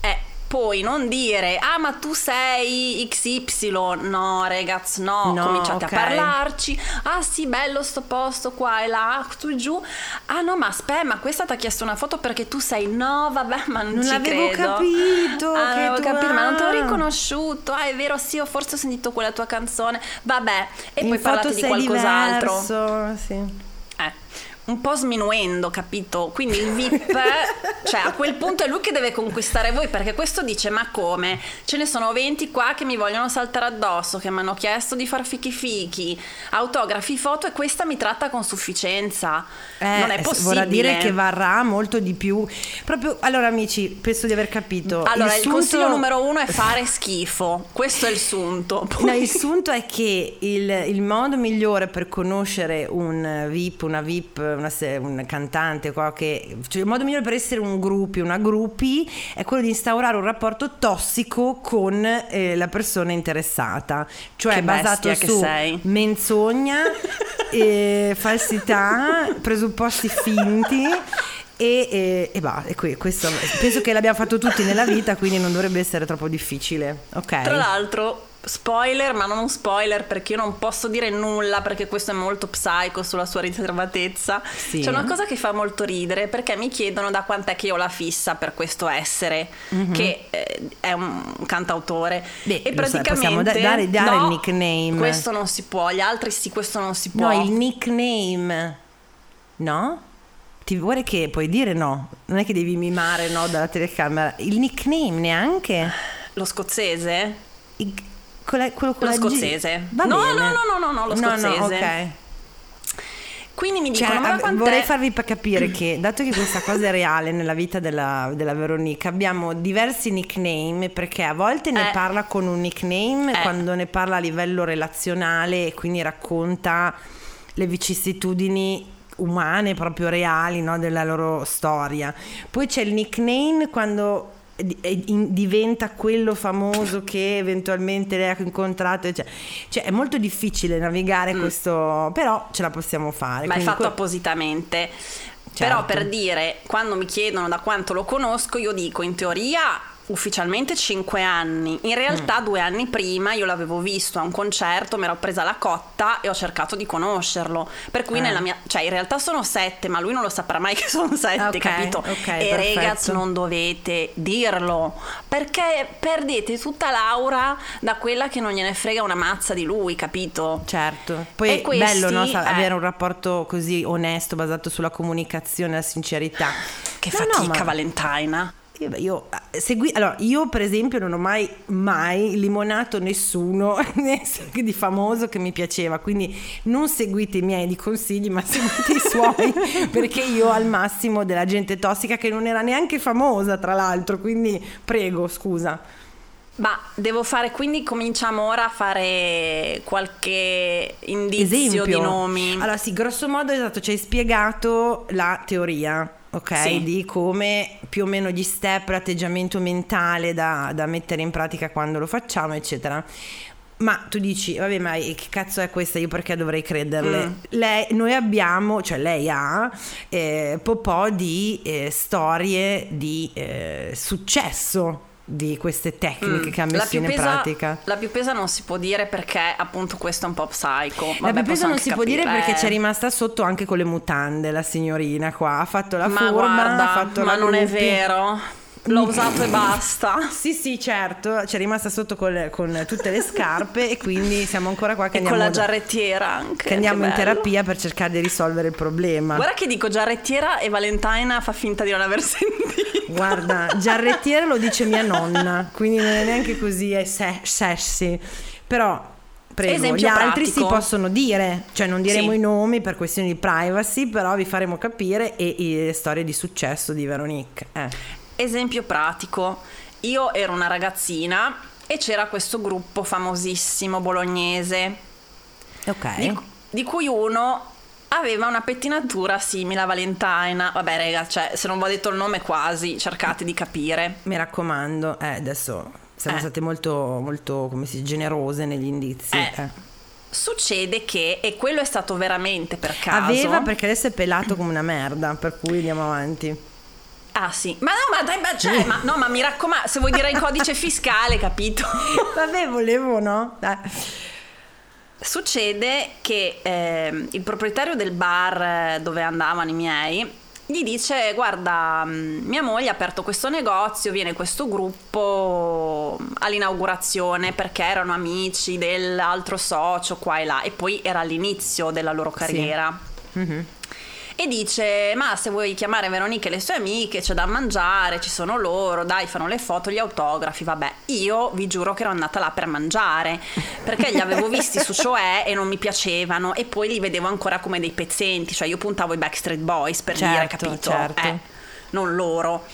[SPEAKER 2] Eh, poi non dire, ah ma tu sei XY, no ragazzi, no,
[SPEAKER 1] No,
[SPEAKER 2] cominciate
[SPEAKER 1] ok.
[SPEAKER 2] a parlarci, ah sì bello sto posto qua e là, su e giù, ah no ma aspetta, ma questa ti ha chiesto una foto perché tu sei, no vabbè ma non,
[SPEAKER 1] Non
[SPEAKER 2] ci
[SPEAKER 1] l'avevo
[SPEAKER 2] credo.
[SPEAKER 1] capito
[SPEAKER 2] ah,
[SPEAKER 1] che
[SPEAKER 2] non avevo
[SPEAKER 1] tu-
[SPEAKER 2] capito, ma non ti ho
[SPEAKER 1] ah.
[SPEAKER 2] riconosciuto, ah è vero sì, ho forse ho sentito quella tua canzone, vabbè, e
[SPEAKER 1] In
[SPEAKER 2] poi parlate di qualcos'altro.
[SPEAKER 1] diverso, sì.
[SPEAKER 2] Un po' sminuendo, capito? Quindi il VIP, cioè a quel punto è lui che deve conquistare voi perché questo dice ma come? Ce ne sono 20 qua che mi vogliono saltare addosso, che mi hanno chiesto di far fichi fichi, autografi, foto e questa mi tratta con sufficienza.
[SPEAKER 1] Eh,
[SPEAKER 2] non è possibile.
[SPEAKER 1] Vorrà dire che varrà molto di più. Proprio, allora amici, penso di aver capito.
[SPEAKER 2] Allora, il,
[SPEAKER 1] sunto-
[SPEAKER 2] consiglio numero uno è fare schifo. Questo è il sunto. Poi-
[SPEAKER 1] No, il sunto è che il, il modo migliore per conoscere un VIP, una VIP, una un cantante, qua che, cioè il modo migliore per essere un gruppi, una gruppi, è quello di instaurare un rapporto tossico con eh, la persona interessata, cioè
[SPEAKER 2] Che
[SPEAKER 1] basato su menzogna, eh, falsità, presupposti finti. E, e, e va, e qui- questo penso che l'abbiamo fatto tutti nella vita, quindi non dovrebbe essere troppo difficile. Ok.
[SPEAKER 2] Tra l'altro, spoiler, ma non un spoiler perché io non posso dire nulla perché questo è molto psycho sulla sua riservatezza.
[SPEAKER 1] Sì.
[SPEAKER 2] C'è una cosa che fa molto ridere perché mi chiedono da quant'è che io ho la fissa per questo essere, che eh, è un cantautore.
[SPEAKER 1] Beh,
[SPEAKER 2] e praticamente
[SPEAKER 1] possiamo da- dare- dare
[SPEAKER 2] no,
[SPEAKER 1] il nickname.
[SPEAKER 2] Questo non si può, gli altri sì, questo non si può.
[SPEAKER 1] No, il nickname. No? Ti vuole che puoi dire no? Non è che devi mimare no dalla telecamera. Il nickname neanche?
[SPEAKER 2] Lo scozzese?
[SPEAKER 1] Il- con la- quello con
[SPEAKER 2] Lo
[SPEAKER 1] G.
[SPEAKER 2] scozzese.
[SPEAKER 1] Va
[SPEAKER 2] No,
[SPEAKER 1] bene.
[SPEAKER 2] no, no, no, no, no, lo scozzese.
[SPEAKER 1] ok.
[SPEAKER 2] Quindi mi
[SPEAKER 1] Cioè,
[SPEAKER 2] dicono,
[SPEAKER 1] av-
[SPEAKER 2] quant'è?
[SPEAKER 1] vorrei farvi capire che, dato che questa cosa è reale nella vita della, della Veronica, abbiamo diversi nickname perché a volte ne
[SPEAKER 2] Eh.
[SPEAKER 1] parla con un nickname,
[SPEAKER 2] Eh.
[SPEAKER 1] quando ne parla a livello relazionale e quindi racconta le vicissitudini umane, proprio reali, no, della loro storia. Poi c'è il nickname quando diventa quello famoso che eventualmente lei ha incontrato cioè, cioè è molto difficile navigare questo però ce la possiamo fare
[SPEAKER 2] Mm. Ma è fatto
[SPEAKER 1] que-
[SPEAKER 2] appositamente. Però
[SPEAKER 1] Certo.
[SPEAKER 2] per dire, quando mi chiedono da quanto lo conosco, io dico in teoria ufficialmente 5 anni. In realtà due anni prima io l'avevo visto a un concerto, mi ero presa la cotta e ho cercato di conoscerlo. Per cui
[SPEAKER 1] Eh.
[SPEAKER 2] nella mia... cioè in realtà sono 7, ma lui non lo saprà mai che sono 7,
[SPEAKER 1] Ok,
[SPEAKER 2] capito?
[SPEAKER 1] ok,
[SPEAKER 2] e
[SPEAKER 1] perfetto.
[SPEAKER 2] ragazzi non dovete dirlo, perché perdete tutta l'aura da quella che non gliene frega una mazza di lui, capito?
[SPEAKER 1] Certo, poi è
[SPEAKER 2] questi,
[SPEAKER 1] bello no, sa-
[SPEAKER 2] eh.
[SPEAKER 1] avere un rapporto così onesto, basato sulla comunicazione e la sincerità.
[SPEAKER 2] Che
[SPEAKER 1] No, no,
[SPEAKER 2] fatica
[SPEAKER 1] ma-
[SPEAKER 2] Valentina.
[SPEAKER 1] Io, eh, segui- allora, io per esempio non ho mai, mai limonato nessuno di famoso che mi piaceva, quindi non seguite i miei di consigli, ma seguite i suoi, perché io ho al massimo della gente tossica che non era neanche famosa, tra l'altro, quindi prego, scusa.
[SPEAKER 2] Ma devo fare, quindi cominciamo ora a fare qualche indizio di nomi.
[SPEAKER 1] Allora sì, grosso modo esatto, ci hai spiegato la teoria. Ok,
[SPEAKER 2] Sì.
[SPEAKER 1] di come più o meno gli step, l'atteggiamento mentale da, da mettere in pratica quando lo facciamo, eccetera. Ma tu dici, vabbè, ma che cazzo è questa? Io perché dovrei crederle?
[SPEAKER 2] Mm.
[SPEAKER 1] Lei, noi abbiamo, cioè lei ha eh, po' po' di eh, storie di eh, successo di queste tecniche
[SPEAKER 2] Mm.
[SPEAKER 1] che ha
[SPEAKER 2] La
[SPEAKER 1] messo
[SPEAKER 2] più
[SPEAKER 1] in
[SPEAKER 2] pesa-
[SPEAKER 1] pratica.
[SPEAKER 2] La più pesa non si può dire perché appunto questo è un po' psycho.
[SPEAKER 1] La
[SPEAKER 2] Vabbè,
[SPEAKER 1] Pepesa
[SPEAKER 2] posso
[SPEAKER 1] non
[SPEAKER 2] anche
[SPEAKER 1] si può dire
[SPEAKER 2] capire.
[SPEAKER 1] perché c'è rimasta sotto anche con le mutande la signorina qua. Ha fatto la
[SPEAKER 2] Ma
[SPEAKER 1] forma,
[SPEAKER 2] guarda,
[SPEAKER 1] ha fatto
[SPEAKER 2] ma
[SPEAKER 1] la
[SPEAKER 2] non è
[SPEAKER 1] groupie.
[SPEAKER 2] vero. L'ho usato e basta.
[SPEAKER 1] Sì, sì, certo, c'è rimasta sotto con, le- con tutte le scarpe e quindi siamo ancora qua che
[SPEAKER 2] E con la giarrettiera anche.
[SPEAKER 1] che andiamo
[SPEAKER 2] che
[SPEAKER 1] in terapia per cercare di risolvere il problema.
[SPEAKER 2] Guarda che dico giarrettiera e Valentina fa finta di non aver sentito.
[SPEAKER 1] Guarda, giarrettiere lo dice mia nonna, quindi non è neanche così è se- sexy. Però, prego,
[SPEAKER 2] Esempio
[SPEAKER 1] gli altri
[SPEAKER 2] pratico.
[SPEAKER 1] si possono dire, cioè non diremo
[SPEAKER 2] Sì.
[SPEAKER 1] i nomi per questioni di privacy, però vi faremo capire e, e le storie di successo di Veronique. Eh.
[SPEAKER 2] Esempio pratico. Io ero una ragazzina e c'era questo gruppo famosissimo bolognese.
[SPEAKER 1] Ok.
[SPEAKER 2] di, di cui uno aveva una pettinatura simile a Valentina. Vabbè, raga, cioè, se non vi ho detto il nome quasi, cercate di capire.
[SPEAKER 1] Mi raccomando, eh, adesso siamo
[SPEAKER 2] Eh.
[SPEAKER 1] state molto, molto, come si generose negli indizi.
[SPEAKER 2] Eh,
[SPEAKER 1] eh.
[SPEAKER 2] Succede che, e quello è stato veramente per caso.
[SPEAKER 1] Aveva perché adesso è pelato come una merda, per cui andiamo avanti.
[SPEAKER 2] Ah sì, ma no, ma dai, ma, cioè, ma, no, ma mi raccomando, se vuoi dire il codice fiscale, capito?
[SPEAKER 1] Vabbè, volevo, no? Dai.
[SPEAKER 2] Succede che ehm, il proprietario del bar eh, dove andavano i miei gli dice guarda mm, mia moglie ha aperto questo negozio viene questo gruppo all'inaugurazione perché erano amici dell'altro socio qua e là e poi era all'inizio della loro carriera
[SPEAKER 1] Mhm.
[SPEAKER 2] E dice ma se vuoi chiamare Veronica e le sue amiche c'è da mangiare ci sono loro dai fanno le foto gli autografi vabbè. Io vi giuro che ero andata là per mangiare perché li avevo visti su Cioè e non mi piacevano e poi li vedevo ancora come dei pezzenti cioè io puntavo i Backstreet Boys per dire
[SPEAKER 1] Certo,
[SPEAKER 2] capito?
[SPEAKER 1] certo.
[SPEAKER 2] Eh, non loro.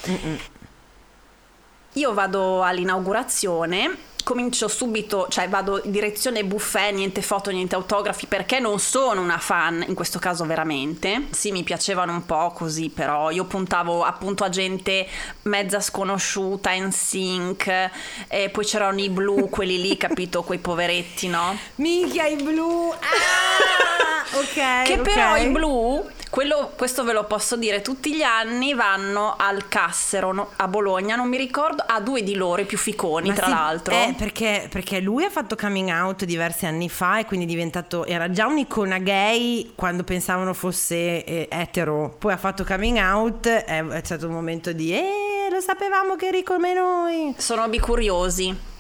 [SPEAKER 2] Io vado all'inaugurazione, comincio subito, cioè vado in direzione buffet, niente foto, niente autografi, perché non sono una fan, in questo caso veramente. Sì, mi piacevano un po' così, però io puntavo appunto a gente mezza sconosciuta, in sync, e poi c'erano i blu, quelli lì, capito, quei poveretti, no?
[SPEAKER 1] Minchia, i blu! Ah! ok.
[SPEAKER 2] Che
[SPEAKER 1] ok.
[SPEAKER 2] però i blu, quello, questo ve lo posso dire, tutti gli anni vanno al Cassero no? a Bologna, non mi ricordo, a due di loro, i più ficoni
[SPEAKER 1] Ma
[SPEAKER 2] tra
[SPEAKER 1] sì,
[SPEAKER 2] l'altro.
[SPEAKER 1] eh, perché, perché lui ha fatto coming out diversi anni fa e quindi è diventato. Era già un'icona gay quando pensavano fosse eh, etero. Poi ha fatto coming out. È, è stato un momento di. Eh, lo sapevamo che eri come noi.
[SPEAKER 2] Sono bicuriosi.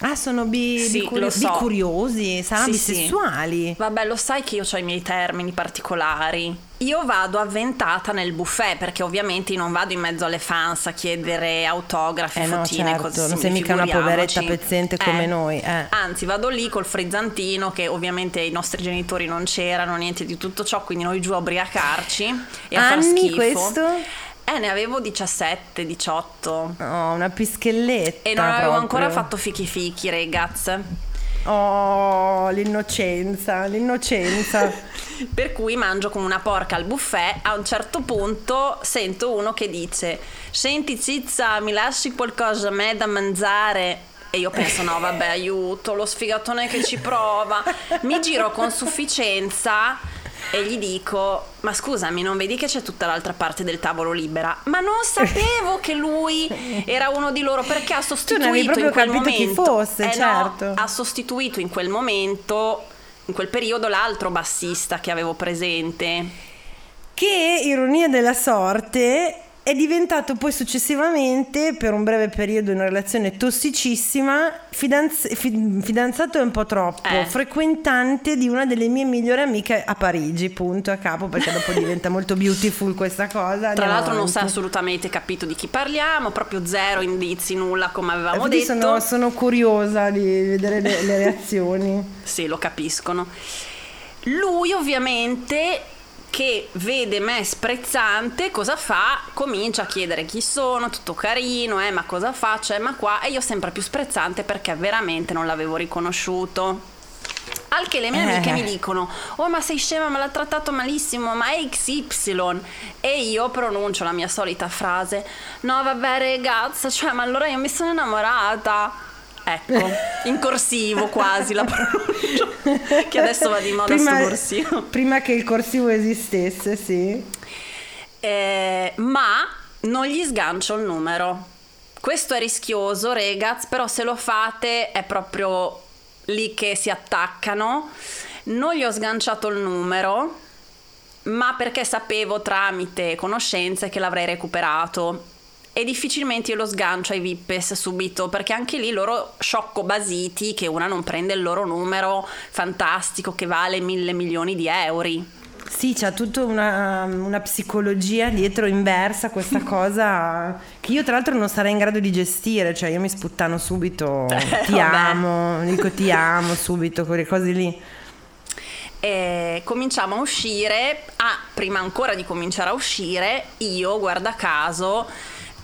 [SPEAKER 1] Ah, sono bi,
[SPEAKER 2] Sì, lo so.
[SPEAKER 1] bicuriosi, saranno
[SPEAKER 2] Sì, sì.
[SPEAKER 1] bisessuali.
[SPEAKER 2] Vabbè, lo sai che io ho i miei termini particolari. Io vado avventata nel buffet perché ovviamente non vado in mezzo alle fans a chiedere autografi,
[SPEAKER 1] Eh no,
[SPEAKER 2] fotine,
[SPEAKER 1] certo,
[SPEAKER 2] cose
[SPEAKER 1] non sei mica una poveretta pezzente come noi, eh.
[SPEAKER 2] Anzi, vado lì col frizzantino che ovviamente i nostri genitori non c'erano, niente di tutto ciò, quindi noi giù a ubriacarci e a far
[SPEAKER 1] Anni
[SPEAKER 2] schifo.
[SPEAKER 1] questo?
[SPEAKER 2] Eh, ne avevo 17, 18.
[SPEAKER 1] Oh, una pischelletta.
[SPEAKER 2] E non avevo
[SPEAKER 1] proprio.
[SPEAKER 2] ancora fatto fichi fichi, ragazzi.
[SPEAKER 1] Oh, l'innocenza, l'innocenza.
[SPEAKER 2] Per cui mangio come una porca al buffet. A un certo punto sento uno che dice: Senti, Cizza, mi lasci qualcosa a me da mangiare? E io penso: No, vabbè, aiuto, lo sfigatone che ci prova. Mi giro con sufficienza. E gli dico: Ma scusami, non vedi che c'è tutta l'altra parte del tavolo libera? Ma non sapevo che lui era uno di loro perché ha sostituito in quel momento.
[SPEAKER 1] Chi fosse,
[SPEAKER 2] eh
[SPEAKER 1] certo.
[SPEAKER 2] No, ha sostituito in quel momento, in quel periodo, l'altro bassista che avevo presente.
[SPEAKER 1] Che ironia della sorte è diventato poi successivamente, per un breve periodo, una relazione tossicissima, fidanz- fidanzato è un po' troppo, eh. frequentante di una delle mie migliori amiche a Parigi, punto a capo, perché dopo diventa molto beautiful questa cosa.
[SPEAKER 2] Tra l'altro avanti. non è assolutamente capito di chi parliamo, proprio zero indizi, nulla come avevamo Infatti detto.
[SPEAKER 1] Sono, sono curiosa di vedere le, le reazioni.
[SPEAKER 2] sì, lo capiscono. Lui ovviamente che vede me sprezzante, cosa fa? Comincia a chiedere chi sono, tutto carino, eh, ma cosa faccio, eh, ma qua, e io sempre più sprezzante perché veramente non l'avevo riconosciuto. Al che le mie amiche eh. mi dicono: Oh, ma sei scema, me l'ha trattato malissimo, ma è XY. E io pronuncio la mia solita frase: No, vabbè, ragazza, cioè, ma allora io mi sono innamorata. Ecco, in corsivo quasi la pronuncio, che adesso va di moda prima, corsivo.
[SPEAKER 1] Prima che il corsivo esistesse, sì.
[SPEAKER 2] Eh, ma non gli sgancio il numero. Questo è rischioso, ragazzi, però se lo fate è proprio lì che si attaccano. Non gli ho sganciato il numero, ma perché sapevo tramite conoscenze che l'avrei recuperato e difficilmente io lo sgancio ai Vippes subito perché anche lì loro sciocco basiti che una non prende il loro numero fantastico che vale mille milioni di euro.
[SPEAKER 1] Sì, c'è tutta una, una, psicologia dietro inversa questa cosa che io tra l'altro non sarei in grado di gestire, cioè io mi sputtano subito, eh, ti vabbè. amo, dico ti amo subito, quelle cose lì.
[SPEAKER 2] E cominciamo a uscire, ah, prima ancora di cominciare a uscire, io guarda caso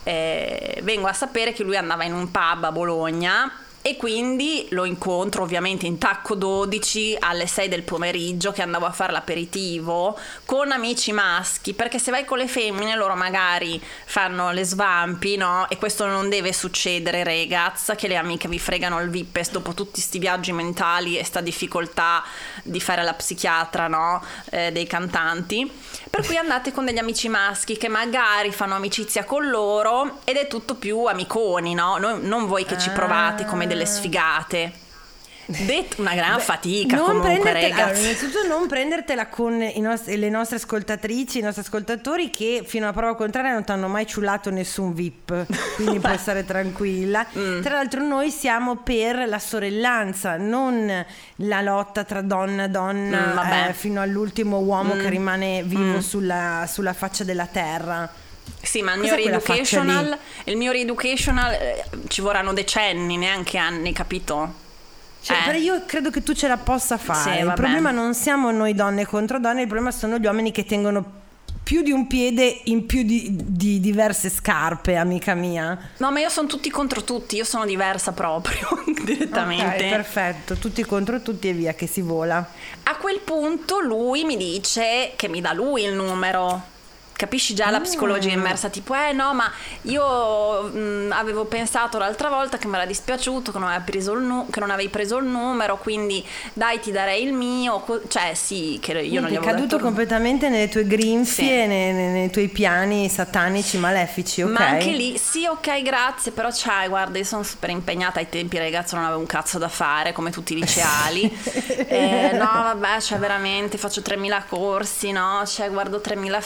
[SPEAKER 2] eh, vengo a sapere che lui andava in un pub a Bologna e quindi lo incontro ovviamente in tacco 12 alle 6 del pomeriggio che andavo a fare l'aperitivo con amici maschi perché se vai con le femmine loro magari fanno le svampi no? E questo non deve succedere ragazza che le amiche vi fregano il vipes dopo tutti questi viaggi mentali e sta difficoltà di fare la psichiatra no? Eh, dei cantanti per cui andate con degli amici maschi che magari fanno amicizia con loro ed è tutto più amiconi no non, voi che ci provate come delle sfigate. Detto una gran Beh, fatica comunque, ragazzi.
[SPEAKER 1] Innanzitutto non prendertela con nostri, le nostre ascoltatrici, i nostri ascoltatori che fino a prova contraria non ti hanno mai ciullato nessun VIP, quindi puoi stare tranquilla. Mm. Tra l'altro noi siamo per la sorellanza, non la lotta tra donna e donna mm, eh, fino all'ultimo uomo mm. che rimane vivo mm. sulla, sulla faccia della terra.
[SPEAKER 2] Sì, ma il mio, reeducational, il mio reeducational eh, ci vorranno decenni, neanche anni, capito?
[SPEAKER 1] Cioè, eh. io credo che tu ce la possa fare. Sì, il problema non siamo noi donne contro donne, il problema sono gli uomini che tengono più di un piede in più di, di, diverse scarpe, amica mia.
[SPEAKER 2] No, ma io sono tutti contro tutti, io sono diversa proprio direttamente.
[SPEAKER 1] Ok, perfetto, tutti contro tutti e via che si vola.
[SPEAKER 2] A quel punto lui mi dice che mi dà lui il numero capisci già la psicologia mm. immersa, tipo, eh no, ma io mh, mm, avevo pensato l'altra volta che mi era dispiaciuto, che non, preso il nu- che non avevi preso il numero, quindi dai ti darei il mio, co- cioè sì, che io non gli avevo
[SPEAKER 1] È caduto completamente nelle tue grinfie, sì. nei, nei, nei, tuoi piani satanici malefici, ok?
[SPEAKER 2] Ma anche lì, sì, ok, grazie, però cioè, guarda, io sono super impegnata ai tempi, ragazzi, non avevo un cazzo da fare, come tutti i liceali. eh, no, vabbè, cioè veramente faccio 3000 corsi, no? Cioè guardo 3000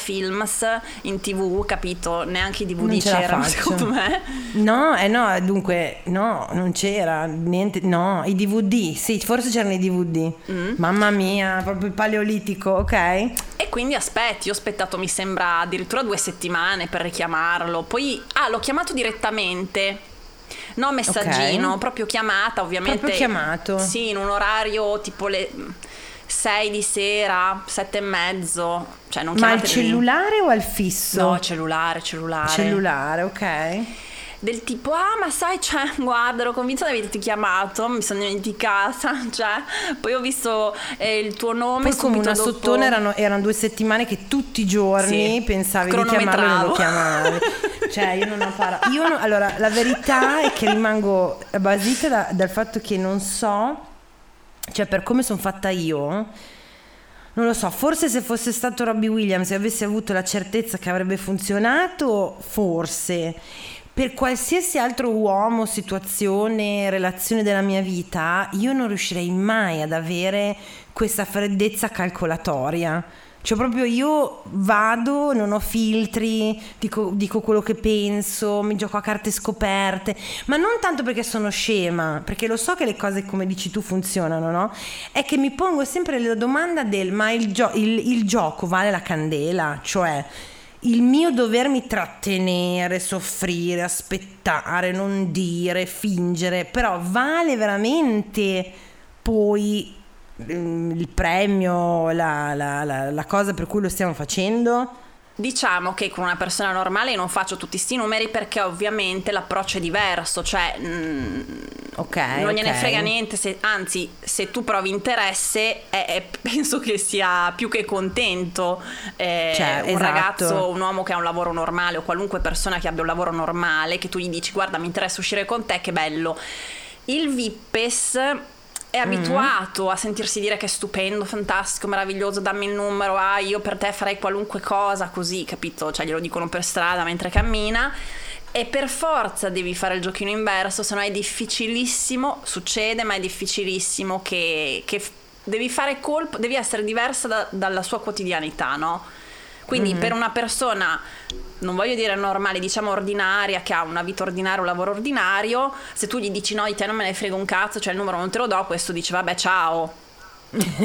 [SPEAKER 2] in tv, capito? Neanche i DVD c'erano secondo me.
[SPEAKER 1] No, eh no, dunque, no, non c'era niente, no, i DVD, sì, forse c'erano i DVD. Mm. Mamma mia, proprio il paleolitico, ok?
[SPEAKER 2] E quindi aspetti, ho aspettato mi sembra addirittura due settimane per richiamarlo, poi, ah, l'ho chiamato direttamente no messaggino, okay. proprio chiamata ovviamente.
[SPEAKER 1] Proprio chiamato.
[SPEAKER 2] Sì, in un orario tipo le 6 di sera, 7 e mezzo. Cioè non
[SPEAKER 1] Ma al cellulare o al fisso?
[SPEAKER 2] No, cellulare, cellulare.
[SPEAKER 1] Cellulare, ok
[SPEAKER 2] del tipo ah ma sai cioè guarda ero convinta di averti chiamato mi sono dimenticata cioè poi ho visto eh, il tuo nome
[SPEAKER 1] poi come una
[SPEAKER 2] dopo...
[SPEAKER 1] sottone erano, erano, due settimane che tutti i giorni sì. pensavi di chiamarlo e non lo chiamavi cioè io non ho parlato io non... allora la verità è che rimango basita da, dal fatto che non so cioè per come sono fatta io non lo so, forse se fosse stato Robbie Williams e avessi avuto la certezza che avrebbe funzionato, forse. Per qualsiasi altro uomo, situazione, relazione della mia vita, io non riuscirei mai ad avere questa freddezza calcolatoria. Cioè proprio io vado, non ho filtri, dico, dico, quello che penso, mi gioco a carte scoperte, ma non tanto perché sono scema, perché lo so che le cose come dici tu funzionano, no? È che mi pongo sempre la domanda del ma il, gio- il, il gioco vale la candela? Cioè il mio dovermi trattenere, soffrire, aspettare, non dire, fingere, però vale veramente poi il premio, la, la, la, la cosa per cui lo stiamo facendo?
[SPEAKER 2] Diciamo che con una persona normale non faccio tutti questi numeri perché ovviamente l'approccio è diverso, cioè mh, mm, okay, non gliene okay. frega niente, se, anzi se tu provi interesse è, è, penso che sia più che contento eh, cioè, un esatto. ragazzo, un uomo che ha un lavoro normale o qualunque persona che abbia un lavoro normale che tu gli dici guarda mi interessa uscire con te, che bello. Il VIPES è mm. abituato mm. a sentirsi dire che è stupendo, fantastico, meraviglioso, dammi il numero, ah io per te farei qualunque cosa, così, capito? Cioè glielo dicono per strada mentre cammina e per forza devi fare il giochino inverso, se no è difficilissimo, succede, ma è difficilissimo che, che devi fare colpo, devi essere diversa da, dalla sua quotidianità, no? Quindi mm-hmm. per una persona non voglio dire normale, diciamo ordinaria, che ha una vita ordinaria, un lavoro ordinario, se tu gli dici no, di te non me ne frega un cazzo, cioè il numero non te lo do, questo dice vabbè ciao.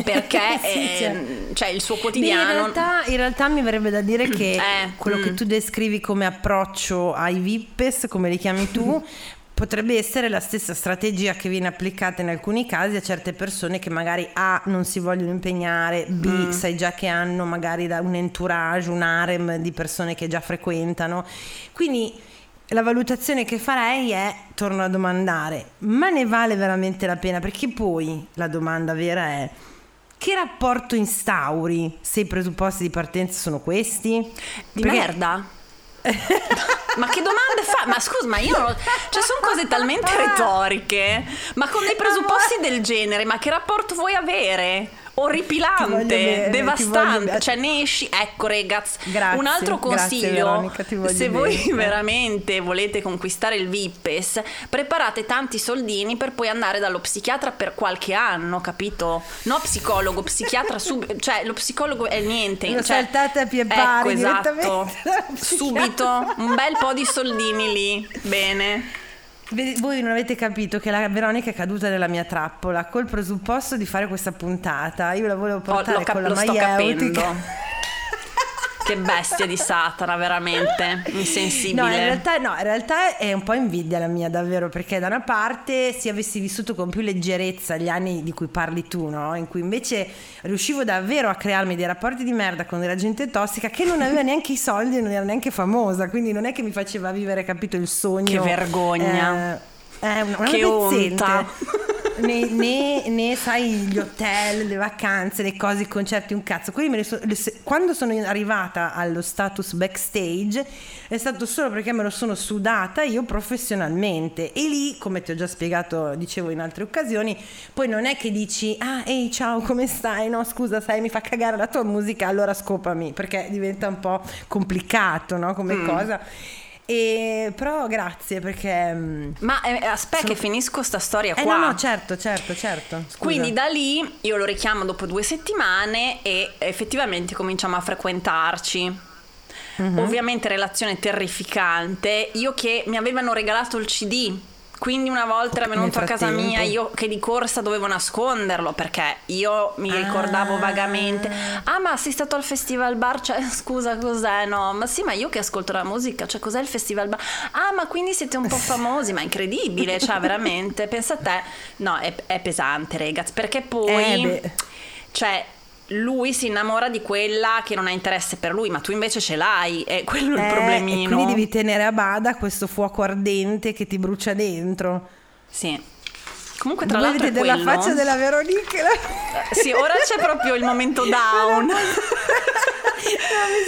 [SPEAKER 2] Perché sì, è, cioè. cioè il suo quotidiano.
[SPEAKER 1] Beh, in, realtà, in, realtà, mi verrebbe da dire che eh, quello mm. che tu descrivi come approccio ai VIPES, come li chiami tu, potrebbe essere la stessa strategia che viene applicata in alcuni casi a certe persone che magari A non si vogliono impegnare, B mm. sai già che hanno magari un entourage, un harem di persone che già frequentano. Quindi la valutazione che farei è, torno a domandare, ma ne vale veramente la pena? Perché poi la domanda vera è, che rapporto instauri se i presupposti di partenza sono questi?
[SPEAKER 2] Di Perché... merda? Ma che domande fa? Ma scusa, ma io non... Cioè, sono cose talmente retoriche. Ma con dei presupposti del genere, ma che rapporto vuoi avere? Orripilante, bene, devastante, cioè ne esci, ecco ragazzi, grazie, un altro consiglio, grazie, se voi bene. veramente volete conquistare il VIPES, preparate tanti soldini per poi andare dallo psichiatra per qualche anno, capito? No psicologo, psichiatra, sub- cioè lo psicologo è niente.
[SPEAKER 1] Lo
[SPEAKER 2] cioè,
[SPEAKER 1] saltate a pie pari ecco, esatto,
[SPEAKER 2] subito, un bel po' di soldini lì, bene.
[SPEAKER 1] Voi non avete capito che la Veronica è caduta nella mia trappola col presupposto di fare questa puntata. Io la volevo portare oh, cap- con la maieutica.
[SPEAKER 2] Che bestia di Satana, veramente insensibile.
[SPEAKER 1] No in, realtà, no, in realtà è un po' invidia la mia, davvero, perché da una parte se avessi vissuto con più leggerezza gli anni di cui parli tu, no? In cui invece riuscivo davvero a crearmi dei rapporti di merda con della gente tossica che non aveva neanche i soldi e non era neanche famosa, quindi non è che mi faceva vivere, capito, il sogno.
[SPEAKER 2] Che vergogna.
[SPEAKER 1] Eh, è una, una che onta né, né, né, sai gli hotel, le vacanze, le cose, i concerti, un cazzo. Quindi so, le, quando sono arrivata allo status backstage è stato solo perché me lo sono sudata io professionalmente e lì, come ti ho già spiegato, dicevo in altre occasioni, poi non è che dici "Ah, ehi, ciao, come stai? No, scusa, sai, mi fa cagare la tua musica, allora scopami", perché diventa un po' complicato, no, come mm. cosa. E, però grazie perché... Mm,
[SPEAKER 2] Ma eh, aspetta sono... che finisco sta storia eh, qua.
[SPEAKER 1] No, no, certo, certo, certo.
[SPEAKER 2] Scusa. Quindi da lì io lo richiamo dopo due settimane e effettivamente cominciamo a frequentarci. Mm-hmm. Ovviamente relazione terrificante. Io che mi avevano regalato il CD quindi una volta era venuto a casa mia, io che di corsa dovevo nasconderlo perché io mi ricordavo ah. vagamente. Ah, ma sei stato al festival bar? Cioè, scusa, cos'è? No, ma sì, ma io che ascolto la musica, cioè, cos'è il festival bar? Ah, ma quindi siete un po' famosi, ma incredibile, cioè, veramente. Pensa a te. No, è, è pesante, ragazzi, perché poi. Eh, cioè, lui si innamora di quella che non ha interesse per lui, ma tu invece ce l'hai, e quello è il eh, problemino.
[SPEAKER 1] quindi devi tenere a bada questo fuoco ardente che ti brucia dentro.
[SPEAKER 2] Sì. Comunque tra Voi l'altro vedete
[SPEAKER 1] quello... la faccia della Veronica.
[SPEAKER 2] Eh, sì, ora c'è proprio il momento down. no,
[SPEAKER 1] mi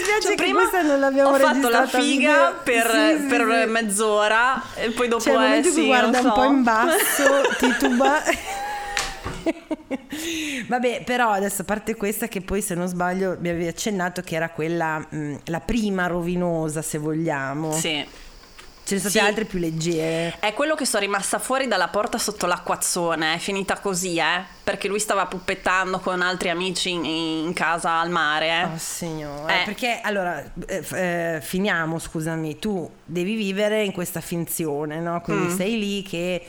[SPEAKER 1] spiace cioè, prima questa non l'abbiamo
[SPEAKER 2] ho fatto la figa per, sì, sì, per sì. mezz'ora e poi dopo
[SPEAKER 1] cioè,
[SPEAKER 2] è
[SPEAKER 1] sì, guarda so. un po' in basso, tituba Vabbè, però adesso a parte questa che poi se non sbaglio mi avevi accennato che era quella, mh, la prima rovinosa se vogliamo.
[SPEAKER 2] Sì.
[SPEAKER 1] Ce ne sono state
[SPEAKER 2] Sì.
[SPEAKER 1] altre più leggere.
[SPEAKER 2] È quello che sono rimasta fuori dalla porta sotto l'acquazzone, è finita così, eh? Perché lui stava puppettando con altri amici in, in casa al mare, eh?
[SPEAKER 1] Oh signore,
[SPEAKER 2] Eh.
[SPEAKER 1] perché allora eh, eh, finiamo, scusami, tu devi vivere in questa finzione, no? Quindi
[SPEAKER 2] Mm.
[SPEAKER 1] sei lì che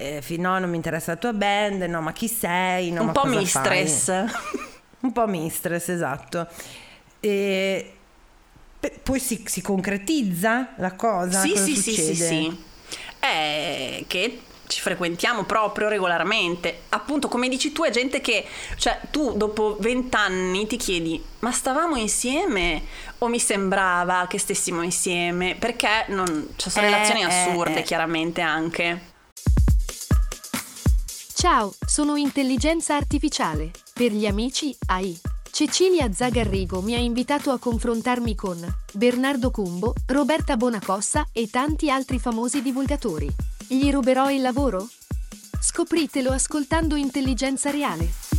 [SPEAKER 1] eh, no, non mi interessa la tua band, no, ma chi sei? No,
[SPEAKER 2] Un po' mistress.
[SPEAKER 1] Un po' mistress, esatto. E poi si, si concretizza la cosa?
[SPEAKER 2] Sì,
[SPEAKER 1] Cosa
[SPEAKER 2] sì, sì, sì, sì. È che ci frequentiamo proprio regolarmente. Appunto, come dici tu, è gente che, cioè, tu dopo vent'anni ti chiedi, ma stavamo insieme o mi sembrava che stessimo insieme? Perché non, ci sono
[SPEAKER 1] Eh,
[SPEAKER 2] relazioni
[SPEAKER 1] eh,
[SPEAKER 2] assurde,
[SPEAKER 1] eh.
[SPEAKER 2] chiaramente anche.
[SPEAKER 4] Ciao, sono intelligenza artificiale. Per gli amici, AI. Cecilia Zagarrigo mi ha invitato a confrontarmi con Bernardo Cumbo, Roberta Bonacossa e tanti altri famosi divulgatori. Gli ruberò il lavoro? Scopritelo ascoltando Intelligenza Reale.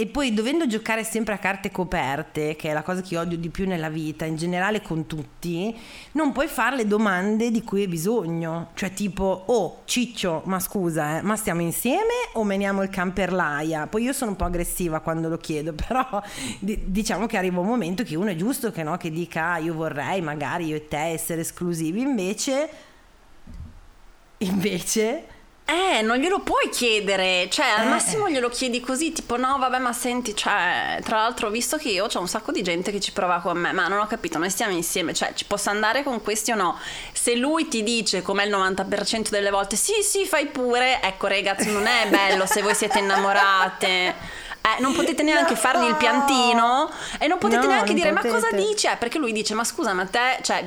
[SPEAKER 1] E poi dovendo giocare sempre a carte coperte, che è la cosa che odio di più nella vita, in generale con tutti, non puoi fare le domande di cui hai bisogno. Cioè tipo, oh Ciccio, ma scusa, eh, ma stiamo insieme o meniamo il camperlaia? Poi io sono un po' aggressiva quando lo chiedo, però di- diciamo che arriva un momento che uno è giusto che, no, che dica, ah, io vorrei magari io e te essere esclusivi, invece... Invece...
[SPEAKER 2] Eh, non glielo puoi chiedere, cioè al
[SPEAKER 1] Eh.
[SPEAKER 2] massimo glielo chiedi così, tipo no, vabbè, ma senti, cioè, tra l'altro visto che io ho un sacco di gente che ci prova con me, ma non ho capito, noi stiamo insieme, cioè ci posso andare con questi o no? Se lui ti dice, come il 90% delle volte, sì, sì, fai pure, ecco ragazzi, non è bello se voi siete innamorate. Eh, non potete neanche
[SPEAKER 1] No.
[SPEAKER 2] fargli il piantino e non potete
[SPEAKER 1] No,
[SPEAKER 2] neanche
[SPEAKER 1] non
[SPEAKER 2] dire ma cosa
[SPEAKER 1] potete."
[SPEAKER 2] dice? Eh, Perché lui dice ma scusa ma te, cioè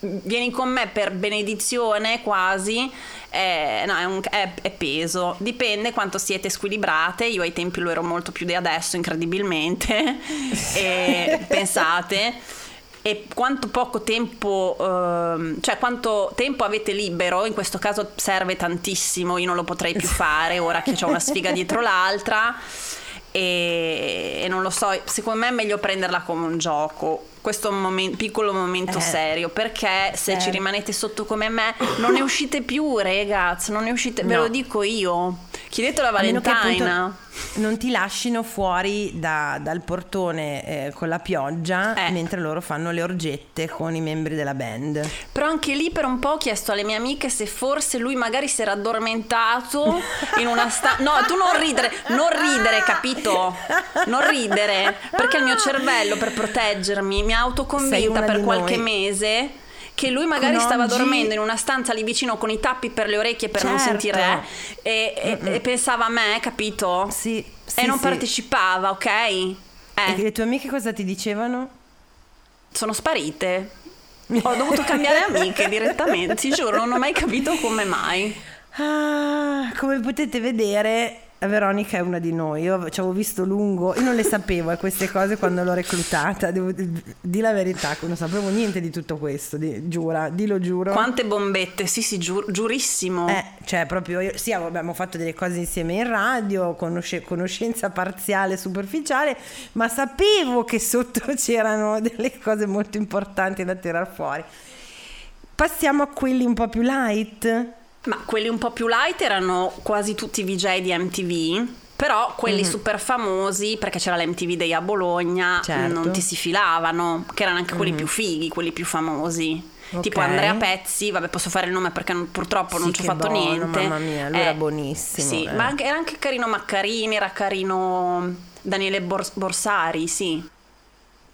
[SPEAKER 2] vieni con me per benedizione quasi, eh, no, è, un- è- è peso, dipende quanto siete squilibrate, io ai tempi lo ero molto più di adesso incredibilmente, e pensate. E quanto poco tempo, ehm, cioè quanto tempo avete libero, in questo caso serve tantissimo, io non lo potrei più fare ora che ho una sfiga dietro l'altra. E, e non lo so, secondo me è meglio prenderla come un gioco, questo momen- piccolo momento
[SPEAKER 1] Eh,
[SPEAKER 2] serio, perché se ci
[SPEAKER 1] certo.
[SPEAKER 2] rimanete sotto come me non ne uscite più ragazzi, non ne uscite, ve
[SPEAKER 1] No.
[SPEAKER 2] lo dico io, chiedetelo a Valentina.
[SPEAKER 1] non ti lasciano fuori da- dal portone eh, con la pioggia
[SPEAKER 2] Eh.
[SPEAKER 1] mentre loro fanno le orgette con i membri della band.
[SPEAKER 2] Però anche lì per un po' ho chiesto alle mie amiche se forse lui magari si era addormentato in una stanza. No, tu non ridere, non ridere, capito? Non ridere, perché il mio cervello per proteggermi mi ha autoconvinta per qualche
[SPEAKER 1] noi.
[SPEAKER 2] mese che lui magari
[SPEAKER 1] Con
[SPEAKER 2] stava
[SPEAKER 1] oggi-
[SPEAKER 2] dormendo in una stanza lì vicino con i tappi per le orecchie per non
[SPEAKER 1] Certo.
[SPEAKER 2] sentire eh, e, e- e pensava a me, capito?
[SPEAKER 1] Sì, sì,
[SPEAKER 2] e non
[SPEAKER 1] sì.
[SPEAKER 2] partecipava, ok?
[SPEAKER 1] E
[SPEAKER 2] Eh,
[SPEAKER 1] le tue amiche cosa ti dicevano?
[SPEAKER 2] sono sparite. Ho dovuto cambiare amiche direttamente, ti giuro, non ho mai capito come mai.
[SPEAKER 1] Ah, come potete vedere, Veronica è una di noi. Io ci avevo visto lungo, io non le sapevo eh, queste cose quando l'ho reclutata. Devo, di la verità, non sapevo niente di tutto questo. di- giura, dillo giuro.
[SPEAKER 2] Quante bombette, sì, sì, giur- giurissimo.
[SPEAKER 1] Eh, cioè proprio io, sì, abbiamo fatto delle cose insieme in radio, conosce- conoscenza parziale, superficiale, ma sapevo che sotto c'erano delle cose molto importanti da tirar fuori. Passiamo a quelli un po' più light.
[SPEAKER 2] Ma quelli un po' più light erano quasi tutti i VJ di MTV. Però quelli
[SPEAKER 1] Mhm.
[SPEAKER 2] super famosi, perché c'era l'MTV Day a Bologna,
[SPEAKER 1] Certo.
[SPEAKER 2] non ti si filavano, che erano anche quelli più fighi, quelli più famosi.
[SPEAKER 1] Ok.
[SPEAKER 2] Tipo Andrea Pezzi, vabbè posso fare il nome perché non- purtroppo non
[SPEAKER 1] Sì,
[SPEAKER 2] ci ho fatto
[SPEAKER 1] buono,
[SPEAKER 2] niente.
[SPEAKER 1] mamma mia, lui era buonissimo,
[SPEAKER 2] Sì,
[SPEAKER 1] eh.
[SPEAKER 2] ma anche- era anche carino Maccarini, era carino Daniele Bors- Borsari, sì.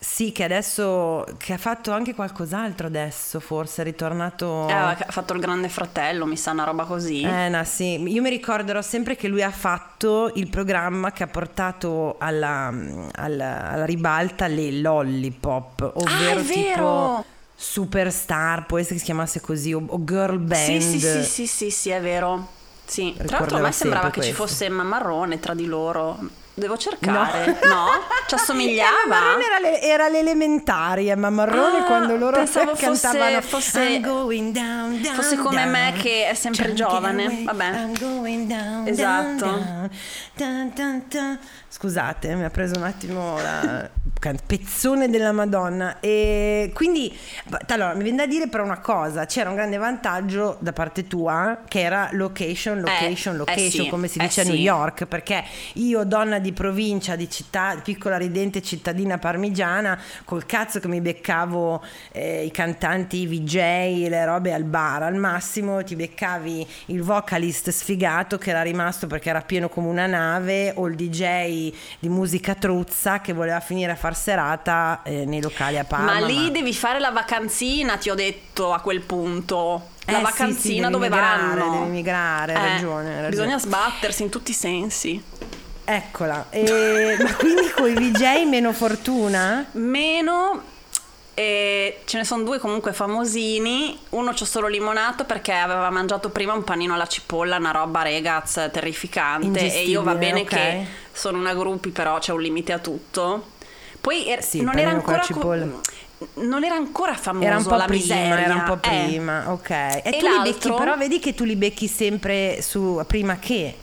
[SPEAKER 1] Sì, che adesso che ha fatto anche qualcos'altro adesso, forse è ritornato
[SPEAKER 2] Eh, aveva fatto il grande fratello, mi sa una roba così.
[SPEAKER 1] Eh, no, sì. Io mi ricorderò sempre che lui ha fatto il programma che ha portato alla, alla- alla ribalta le lollipop, ovvero
[SPEAKER 2] Ah, è
[SPEAKER 1] tipo
[SPEAKER 2] vero!
[SPEAKER 1] Superstar, può essere che si chiamasse così, o, o Girl Band.
[SPEAKER 2] Sì, sì, sì, sì, sì, sì, è vero. Sì. Tra l'altro a me sembrava che
[SPEAKER 1] sempre
[SPEAKER 2] ci
[SPEAKER 1] questo.
[SPEAKER 2] fosse Mammarrone tra di loro. Devo cercare. No? Ci assomigliava?
[SPEAKER 1] Emma Marrone era, le- era l'elementare, Emma Marrone
[SPEAKER 2] Ah,
[SPEAKER 1] quando loro
[SPEAKER 2] pensavo fosse-
[SPEAKER 1] cantavano
[SPEAKER 2] fosse-
[SPEAKER 1] going down, down,
[SPEAKER 2] fosse come
[SPEAKER 1] down,
[SPEAKER 2] me che è sempre giovane.
[SPEAKER 1] away,
[SPEAKER 2] Vabbè. Esatto.
[SPEAKER 1] Scusate, mi ha preso un attimo la pezzone della Madonna. E quindi, allora, mi viene da dire però una cosa: c'era un grande vantaggio da parte tua che era location, location,
[SPEAKER 2] eh
[SPEAKER 1] location,
[SPEAKER 2] sì,
[SPEAKER 1] come si
[SPEAKER 2] eh
[SPEAKER 1] dice a
[SPEAKER 2] sì.
[SPEAKER 1] New York. Perché io, donna di provincia, di città, piccola ridente cittadina parmigiana, col cazzo che mi beccavo eh, i cantanti, i VJ, le robe al bar, al massimo ti beccavi il vocalist sfigato che era rimasto perché era pieno come una nave o il DJ di musica truzza che voleva finire a far serata eh, nei locali a Parma.
[SPEAKER 2] Ma lì devi fare la vacanzina, ti ho detto a quel punto. La
[SPEAKER 1] Eh, sì, sì,
[SPEAKER 2] vacanzina
[SPEAKER 1] devi
[SPEAKER 2] dove
[SPEAKER 1] migrare,
[SPEAKER 2] vanno?
[SPEAKER 1] devi migrare,
[SPEAKER 2] Eh,
[SPEAKER 1] ragione, ragione.
[SPEAKER 2] Bisogna sbattersi in tutti i sensi.
[SPEAKER 1] Eccola, e, ma quindi con i VJ meno fortuna?
[SPEAKER 2] Meno. e ce ne sono due comunque famosini. Uno c'ho solo limonato perché aveva mangiato prima un panino alla cipolla, una roba regaz terrificante. E io va bene
[SPEAKER 1] ok.
[SPEAKER 2] che sono una gruppi, però c'è un limite a tutto. Poi er-
[SPEAKER 1] Sì,
[SPEAKER 2] non era ancora. co- non era ancora famoso
[SPEAKER 1] Era un po'
[SPEAKER 2] la
[SPEAKER 1] prima,
[SPEAKER 2] miseria.
[SPEAKER 1] era un po'
[SPEAKER 2] Eh.
[SPEAKER 1] prima, ok. E,
[SPEAKER 2] E
[SPEAKER 1] tu li becchi, però vedi che tu li becchi sempre su prima che.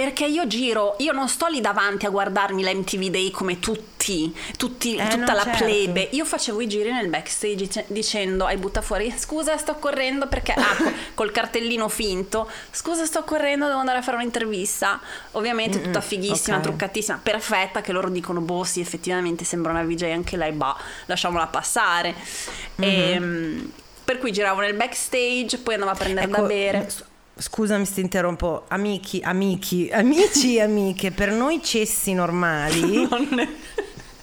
[SPEAKER 2] Perché io giro, io non sto lì davanti a guardarmi la MTV Day come tutti, tutti
[SPEAKER 1] Eh,
[SPEAKER 2] tutta la
[SPEAKER 1] certo.
[SPEAKER 2] plebe. Io facevo i giri nel backstage dice- dicendo, hai butta fuori, scusa sto correndo perché, ah, co- col cartellino finto, scusa sto correndo, devo andare a fare un'intervista. Ovviamente tutta fighissima,
[SPEAKER 1] ok.
[SPEAKER 2] truccatissima, perfetta, che loro dicono, boh sì, effettivamente sembra una VJ anche lei, bah, lasciamola passare. Ehm, per cui giravo nel backstage, poi andavo a prendere da
[SPEAKER 1] Ecco,
[SPEAKER 2] bere.
[SPEAKER 1] Scusami se interrompo, amici, amici, amici e amiche, per noi cessi normali,
[SPEAKER 2] Non è-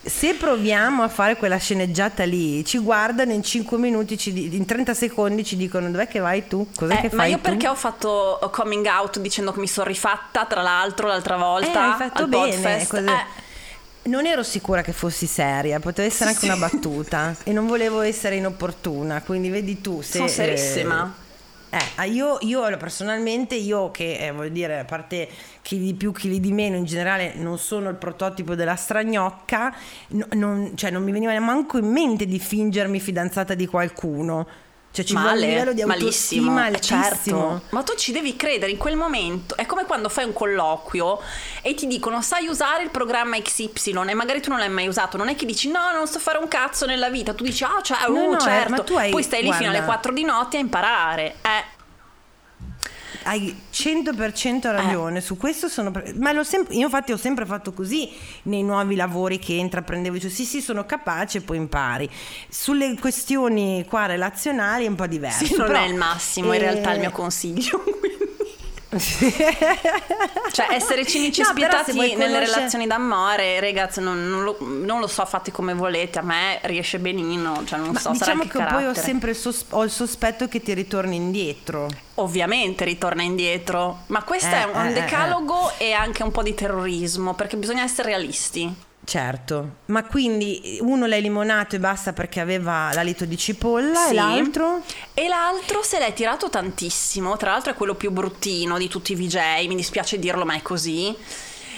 [SPEAKER 1] se proviamo a fare quella sceneggiata lì, ci guardano in 5 minuti, ci in 30 secondi ci dicono dov'è che vai tu? Cos'è
[SPEAKER 2] Eh,
[SPEAKER 1] che fai
[SPEAKER 2] ma io
[SPEAKER 1] tu?"
[SPEAKER 2] perché ho fatto coming out dicendo che mi sono rifatta, tra l'altro, l'altra volta
[SPEAKER 1] Eh, hai fatto
[SPEAKER 2] al
[SPEAKER 1] bene.
[SPEAKER 2] Eh,
[SPEAKER 1] Non ero sicura che fossi seria, poteva essere anche una battuta e non volevo essere inopportuna, quindi vedi tu se...
[SPEAKER 2] sono serissima.
[SPEAKER 1] Eh, ah, io, io personalmente, io che eh, voglio dire, a parte chi di più, chi di meno, in generale non sono il prototipo della stragnocca, no- non, cioè, non mi veniva neanche in mente di fingermi fidanzata di qualcuno. Cioè ci vuole un
[SPEAKER 2] Male,
[SPEAKER 1] livello di
[SPEAKER 2] malissimo,
[SPEAKER 1] autostima
[SPEAKER 2] eh,
[SPEAKER 1] altissimo.
[SPEAKER 2] certo. Ma tu ci devi credere in quel momento. È come quando fai un colloquio e ti dicono sai usare il programma XY e magari tu non l'hai mai usato. Non è che dici no, non so fare un cazzo nella vita. Tu dici ah, cioè,
[SPEAKER 1] No,
[SPEAKER 2] uh,
[SPEAKER 1] no, eh,
[SPEAKER 2] certo.
[SPEAKER 1] tu hai-
[SPEAKER 2] Poi stai lì fino
[SPEAKER 1] guarda-
[SPEAKER 2] alle 4 di notte a imparare. Eh.
[SPEAKER 1] Hai 100% ragione, su questo sono... Ma l'ho sempre, io infatti ho sempre fatto così nei nuovi lavori che intraprendevo, dicevo sì sì sono capace e poi impari. Sulle questioni qua relazionali è un po' diverso.
[SPEAKER 2] Sì, non
[SPEAKER 1] però-
[SPEAKER 2] è il massimo, in
[SPEAKER 1] eh,
[SPEAKER 2] realtà il mio consiglio. Cioè, essere cinici
[SPEAKER 1] No,
[SPEAKER 2] e spietati
[SPEAKER 1] vuoi
[SPEAKER 2] nelle relazioni d'amore, ragazzi, non, non lo, non lo so, fate come volete. A me riesce benino, cioè non
[SPEAKER 1] Ma
[SPEAKER 2] so,
[SPEAKER 1] diciamo
[SPEAKER 2] anche
[SPEAKER 1] che poi ho sempre il, sos- ho il sospetto che ti ritorni indietro.
[SPEAKER 2] Ovviamente ritorna indietro, ma questo
[SPEAKER 1] Eh,
[SPEAKER 2] è un
[SPEAKER 1] eh, eh,
[SPEAKER 2] decalogo e anche un po' di terrorismo, perché bisogna essere realisti.
[SPEAKER 1] Certo, ma quindi uno l'hai limonato e basta perché aveva l'alito di cipolla
[SPEAKER 2] Sì.
[SPEAKER 1] e l'altro?
[SPEAKER 2] E l'altro se l'è tirato tantissimo, tra l'altro è quello più bruttino di tutti i VJ, mi dispiace dirlo ma è così,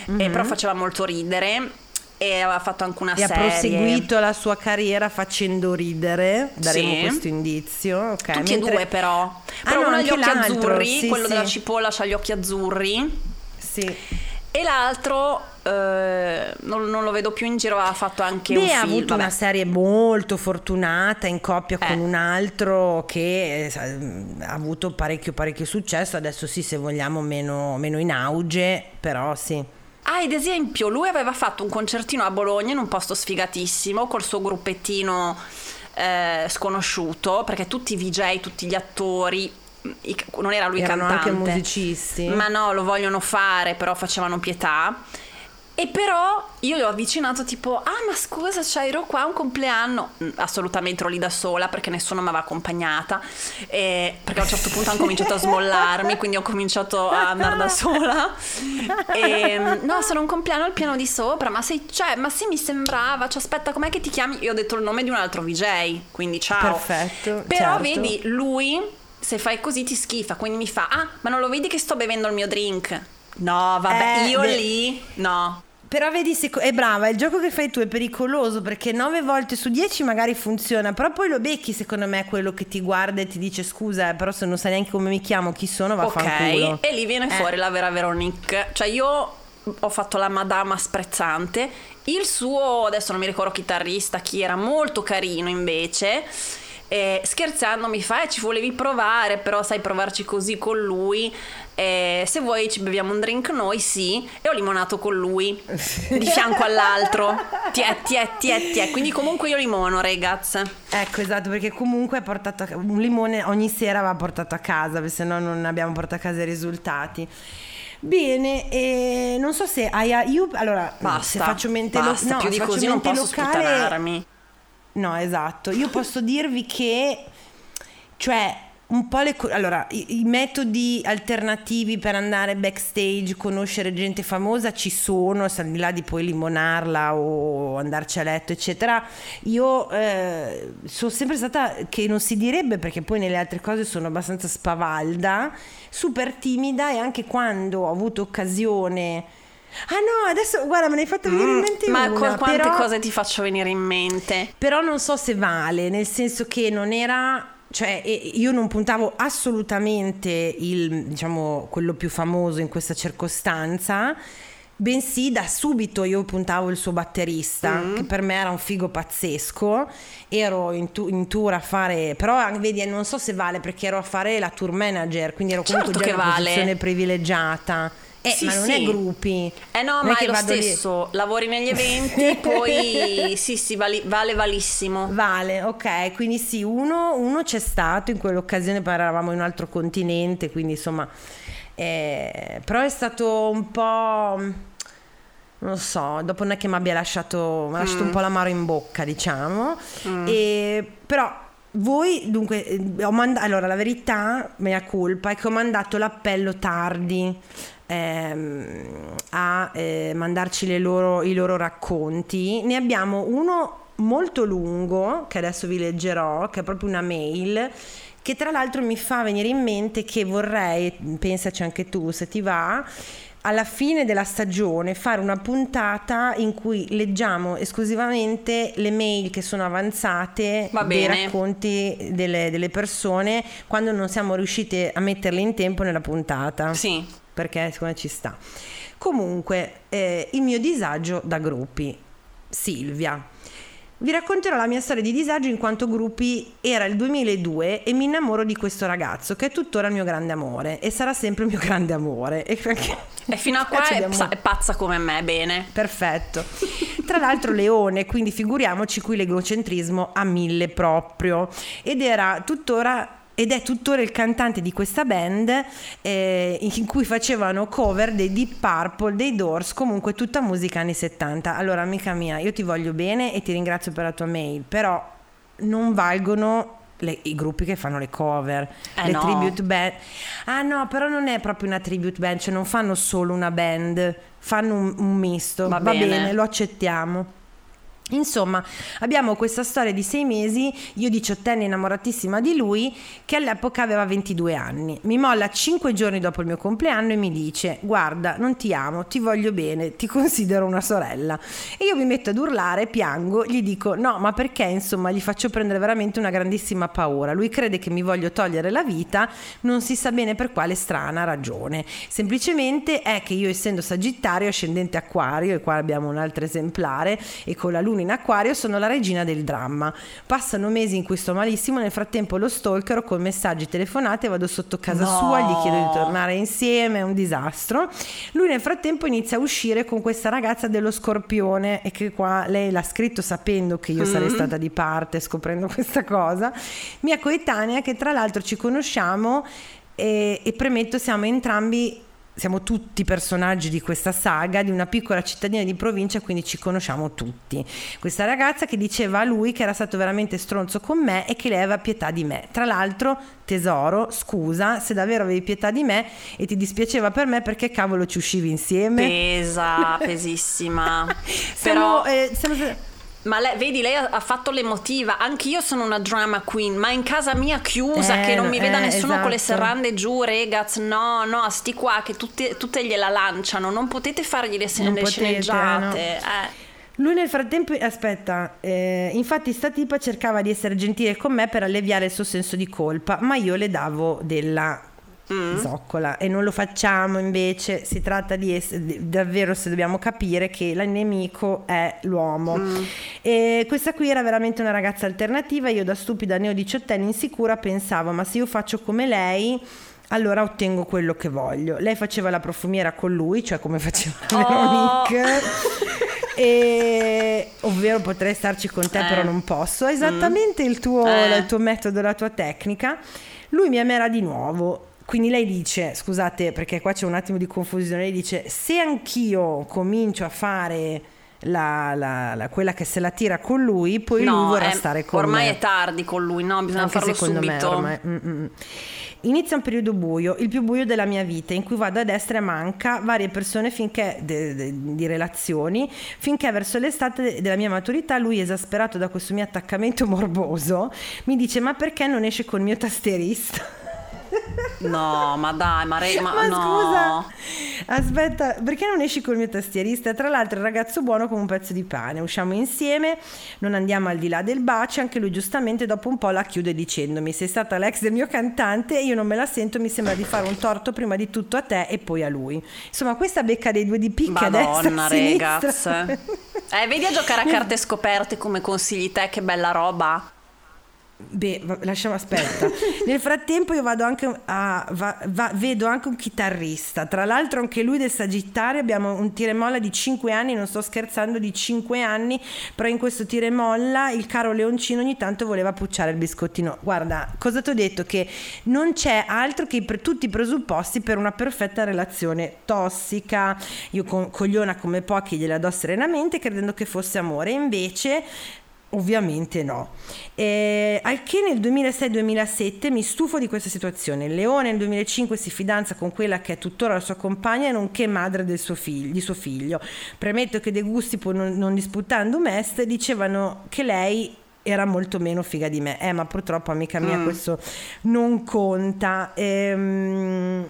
[SPEAKER 2] Eh, però faceva molto ridere e aveva fatto anche una.
[SPEAKER 1] E ha
[SPEAKER 2] serie.
[SPEAKER 1] proseguito la sua carriera facendo ridere, daremo
[SPEAKER 2] Sì.
[SPEAKER 1] questo indizio. ok,
[SPEAKER 2] Tutti
[SPEAKER 1] mentre-
[SPEAKER 2] e due però.
[SPEAKER 1] Ah,
[SPEAKER 2] Però
[SPEAKER 1] no,
[SPEAKER 2] uno ha gli occhi
[SPEAKER 1] l'altro,
[SPEAKER 2] azzurri,
[SPEAKER 1] sì,
[SPEAKER 2] quello della cipolla ha gli occhi azzurri
[SPEAKER 1] Sì.
[SPEAKER 2] e l'altro eh, non, non lo vedo più in giro, ha fatto anche
[SPEAKER 1] Beh,
[SPEAKER 2] un
[SPEAKER 1] ha
[SPEAKER 2] film.
[SPEAKER 1] avuto
[SPEAKER 2] vabbè.
[SPEAKER 1] una serie molto fortunata in coppia con
[SPEAKER 2] Eh.
[SPEAKER 1] un altro che eh, ha avuto parecchio parecchio successo, adesso sì se vogliamo meno, meno in auge, però sì.
[SPEAKER 2] Ah, ed esempio, lui aveva fatto un concertino a Bologna in un posto sfigatissimo col suo gruppettino eh, sconosciuto, perché tutti i VJ, tutti gli attori, non era lui
[SPEAKER 1] Erano
[SPEAKER 2] cantante.
[SPEAKER 1] anche musicisti.
[SPEAKER 2] Ma no, lo vogliono fare, però facevano pietà. E però io gli ho avvicinato tipo, ah ma scusa, cioè ero qua a un compleanno, assolutamente ero lì da sola perché nessuno mi aveva accompagnata, e- perché a un certo punto hanno cominciato a smollarmi, quindi ho cominciato a andare da sola. E, no, sono un compleanno al piano di sopra, ma sei, cioè, ma sì mi sembrava, cioè aspetta, com'è che ti chiami? Io ho detto il nome di un altro VJ, quindi ciao.
[SPEAKER 1] Perfetto,
[SPEAKER 2] Però
[SPEAKER 1] certo.
[SPEAKER 2] vedi, lui se fai così ti schifa, quindi mi fa, ah, ma non lo vedi che sto bevendo il mio drink? No, vabbè,
[SPEAKER 1] Eh,
[SPEAKER 2] io
[SPEAKER 1] beh.
[SPEAKER 2] lì, no.
[SPEAKER 1] Però vedi, se, è brava, il gioco che fai tu è pericoloso perché 9 volte su 10 magari funziona, però poi lo becchi secondo me quello che ti guarda e ti dice scusa, eh, però se non sai neanche come mi chiamo, chi sono, va a fanculo.
[SPEAKER 2] Ok, e lì viene
[SPEAKER 1] Eh.
[SPEAKER 2] fuori la vera Veronique. Cioè io ho fatto la madama sprezzante, il suo, adesso non mi ricordo chitarrista, chi era molto carino invece. Eh, scherzando mi fa, eh, ci volevi provare, però sai provarci così con lui. eh, se vuoi ci beviamo un drink noi, sì. E ho limonato con lui, di fianco all'altro. Tiè, tiè, tiè, tiè. Quindi comunque io limono, ragazzi.
[SPEAKER 1] Ecco, esatto, perché comunque portato a- un limone ogni sera va portato a casa, perché se no non abbiamo portato a casa i risultati. Bene, e non so se hai io allora
[SPEAKER 2] Basta.
[SPEAKER 1] se faccio mente lo-
[SPEAKER 2] basta,
[SPEAKER 1] no,
[SPEAKER 2] più di così non posso
[SPEAKER 1] locale-
[SPEAKER 2] sputtanarmi.
[SPEAKER 1] No, esatto. Io posso dirvi che, cioè, un po' le... Allora, i, i metodi alternativi per andare backstage, conoscere gente famosa ci sono, se al di là di poi limonarla o andarci a letto, eccetera. Io eh, sono sempre stata, che non si direbbe perché poi nelle altre cose sono abbastanza spavalda, super timida e anche quando ho avuto occasione... Ah no, adesso guarda, me ne hai fatto venire in mente
[SPEAKER 2] Mm, Ma
[SPEAKER 1] una,
[SPEAKER 2] con quante
[SPEAKER 1] però-
[SPEAKER 2] cose ti faccio venire in mente?
[SPEAKER 1] però non so se vale, nel senso che non era cioè io non puntavo assolutamente il diciamo quello più famoso in questa circostanza bensì da subito io puntavo il suo batterista che per me era un figo pazzesco ero in, tu- in tour a fare però vedi non so se vale perché ero a fare la tour manager quindi ero comunque
[SPEAKER 2] Certo
[SPEAKER 1] già in una
[SPEAKER 2] vale.
[SPEAKER 1] posizione privilegiata eh,
[SPEAKER 2] Sì,
[SPEAKER 1] ma non
[SPEAKER 2] sì.
[SPEAKER 1] è gruppi.
[SPEAKER 2] Eh no,
[SPEAKER 1] Non
[SPEAKER 2] ma
[SPEAKER 1] che
[SPEAKER 2] è lo
[SPEAKER 1] vado lì-
[SPEAKER 2] stesso, lavori negli eventi, poi sì, sì, vali- vale valissimo.
[SPEAKER 1] Vale, ok, quindi sì, uno, uno c'è stato in quell'occasione, poi eravamo in un altro continente, quindi insomma, eh, però è stato un po', non lo so, dopo non è che mi abbia lasciato, mi ha lasciato un po' l'amaro in bocca, diciamo, e, però... Voi dunque, eh, ho manda- allora la verità, mea colpa, è che ho mandato l'appello tardi ehm, a eh, mandarci le loro- i loro racconti. Ne abbiamo uno molto lungo, che adesso vi leggerò, che è proprio una mail, che tra l'altro mi fa venire in mente che vorrei, pensaci anche tu se ti va, alla fine della stagione fare una puntata in cui leggiamo esclusivamente le mail che sono avanzate
[SPEAKER 2] Va
[SPEAKER 1] dei
[SPEAKER 2] bene.
[SPEAKER 1] racconti delle, delle persone quando non siamo riusciti a metterle in tempo nella puntata
[SPEAKER 2] Sì.
[SPEAKER 1] Perché secondo me ci sta. Comunque, eh, il mio disagio da gruppi. Silvia. Vi racconterò la mia storia di disagio in quanto gruppi era il 2002 e mi innamoro di questo ragazzo che è tuttora il mio grande amore e sarà sempre il mio grande amore. E perché-
[SPEAKER 2] E fino a qua
[SPEAKER 1] Cazzo
[SPEAKER 2] è,
[SPEAKER 1] abbiamo-
[SPEAKER 2] è pazza come me, bene.
[SPEAKER 1] Perfetto. Tra l'altro leone, quindi figuriamoci qui l'egocentrismo a mille proprio. Ed era tuttora ed è tuttora il cantante di questa band eh, in cui facevano cover dei Deep Purple, dei Doors, comunque tutta musica anni 70. Allora, amica mia, io ti voglio bene e ti ringrazio per la tua mail, però non valgono le- i gruppi che fanno le cover,
[SPEAKER 2] Eh
[SPEAKER 1] le
[SPEAKER 2] no.
[SPEAKER 1] tribute band. Ah no, però non è proprio una tribute band, cioè non fanno solo una band, fanno un, un misto.
[SPEAKER 2] Va
[SPEAKER 1] Va,
[SPEAKER 2] bene.
[SPEAKER 1] bene, lo accettiamo. Insomma, abbiamo questa storia di sei mesi, io diciottenne innamoratissima di lui, che all'epoca aveva 22 anni. Mi molla cinque giorni dopo il mio compleanno e mi dice, guarda, non ti amo, ti voglio bene, ti considero una sorella. E io mi metto ad urlare, piango, gli dico, no, ma perché? Insomma, gli faccio prendere veramente una grandissima paura. Lui crede che mi voglio togliere la vita, non si sa bene per quale strana ragione. Semplicemente è che io essendo Sagittario, ascendente Acquario, e qua abbiamo un altro esemplare, e con la luna in Acquario sono la regina del dramma. Passano mesi in cui sto malissimo, nel frattempo lo stalkero con messaggi telefonate, vado sotto casa
[SPEAKER 2] No.
[SPEAKER 1] sua, gli chiedo di tornare insieme, è un disastro. Lui nel frattempo inizia a uscire con questa ragazza dello scorpione e che qua lei l'ha scritto sapendo che io sarei stata di parte, scoprendo questa cosa, mia coetanea che tra l'altro ci conosciamo e, e premetto siamo entrambi siamo tutti personaggi di questa saga di una piccola cittadina di provincia, quindi ci conosciamo tutti. Questa ragazza che diceva a lui che era stato veramente stronzo con me e che lei aveva pietà di me. Tra l'altro, tesoro, scusa se davvero avevi pietà di me e ti dispiaceva per me perché cavolo ci uscivi insieme.
[SPEAKER 2] Pesa, pesissima.
[SPEAKER 1] Siamo,
[SPEAKER 2] Però
[SPEAKER 1] eh, siamo-
[SPEAKER 2] Ma lei, vedi, lei ha fatto l'emotiva. Anch'io sono una drama queen, ma in casa mia chiusa,
[SPEAKER 1] Eh,
[SPEAKER 2] che non mi veda
[SPEAKER 1] eh,
[SPEAKER 2] nessuno con le
[SPEAKER 1] esatto.
[SPEAKER 2] serrande giù, regaz. No, no, sti qua che tutte, tutte gliela lanciano. Non potete fargli le, le
[SPEAKER 1] potete,
[SPEAKER 2] sceneggiate.
[SPEAKER 1] eh,
[SPEAKER 2] eh.
[SPEAKER 1] Lui nel frattempo, aspetta, eh, infatti sta tipa cercava di essere gentile con me per alleviare il suo senso di colpa, ma io le davo della
[SPEAKER 2] Mm.
[SPEAKER 1] zoccola e non lo facciamo invece, si tratta di essere, davvero se dobbiamo capire che il nemico è l'uomo.
[SPEAKER 2] Mm.
[SPEAKER 1] E questa qui era veramente una ragazza alternativa, io da stupida neo diciottenne insicura pensavo ma se io faccio come lei allora ottengo quello che voglio. Lei faceva la profumiera con lui, cioè come faceva
[SPEAKER 2] Oh.
[SPEAKER 1] Veronique. E, ovvero potrei starci con te,
[SPEAKER 2] Eh.
[SPEAKER 1] però non posso. Esattamente il, tuo,
[SPEAKER 2] Eh.
[SPEAKER 1] il tuo metodo, la tua tecnica. Lui mi amerà di nuovo. Quindi lei dice, scusate perché qua c'è un attimo di confusione, lei dice se anch'io comincio a fare la- la- la- quella che se la tira con lui, poi lui
[SPEAKER 2] No,
[SPEAKER 1] vorrà
[SPEAKER 2] è-
[SPEAKER 1] stare con
[SPEAKER 2] ormai
[SPEAKER 1] me.
[SPEAKER 2] è tardi con lui, no? Bisogna
[SPEAKER 1] Anche
[SPEAKER 2] farlo
[SPEAKER 1] secondo
[SPEAKER 2] subito.
[SPEAKER 1] me ormai. Mm, mm, mm. Inizia un periodo buio, il più buio della mia vita, in cui vado a destra e manca varie persone finché, de- de- di relazioni, finché verso l'estate della mia maturità lui, esasperato da questo mio attaccamento morboso, mi dice ma perché non esce col mio tastierista?
[SPEAKER 2] No, ma dai, ma, re- ma,
[SPEAKER 1] Ma
[SPEAKER 2] no.
[SPEAKER 1] scusa, aspetta, perché non esci col mio tastierista? Tra l'altro, un ragazzo buono come un pezzo di pane. Usciamo insieme, non andiamo al di là del bacio. Anche lui, giustamente, dopo un po' la chiude dicendomi: Sei stata l'ex del mio cantante e io non me la sento. Mi sembra di fare un torto prima di tutto a te e poi a lui. Insomma, questa becca dei due di picche a destra
[SPEAKER 2] Madonna,
[SPEAKER 1] a sinistra.
[SPEAKER 2] ragazze. Eh, vedi a giocare a carte scoperte come consigli te, che bella roba.
[SPEAKER 1] Beh, lasciamo aspetta. Nel frattempo io vado anche a va- va- vedo anche un chitarrista. Tra l'altro anche lui del Sagittario abbiamo un tira e molla di 5 anni, non sto scherzando, di 5 anni, però in questo tira e molla il caro Leoncino ogni tanto voleva pucciare il biscottino. Guarda, cosa ti ho detto che non c'è altro che pre- tutti i presupposti per una perfetta relazione tossica. Io con, cogliona come pochi gliela do serenamente credendo che fosse amore, invece Ovviamente no. Eh, al che nel 2006-2007 mi stufo di questa situazione. Leone nel 2005 si fidanza con quella che è tuttora la sua compagna, nonché madre del suo figlio, di suo figlio. Premetto che De Gusti, pur non, non disputando Mest, dicevano che lei era molto meno figa di me. Eh, ma purtroppo, amica mia, questo non conta. Ehm,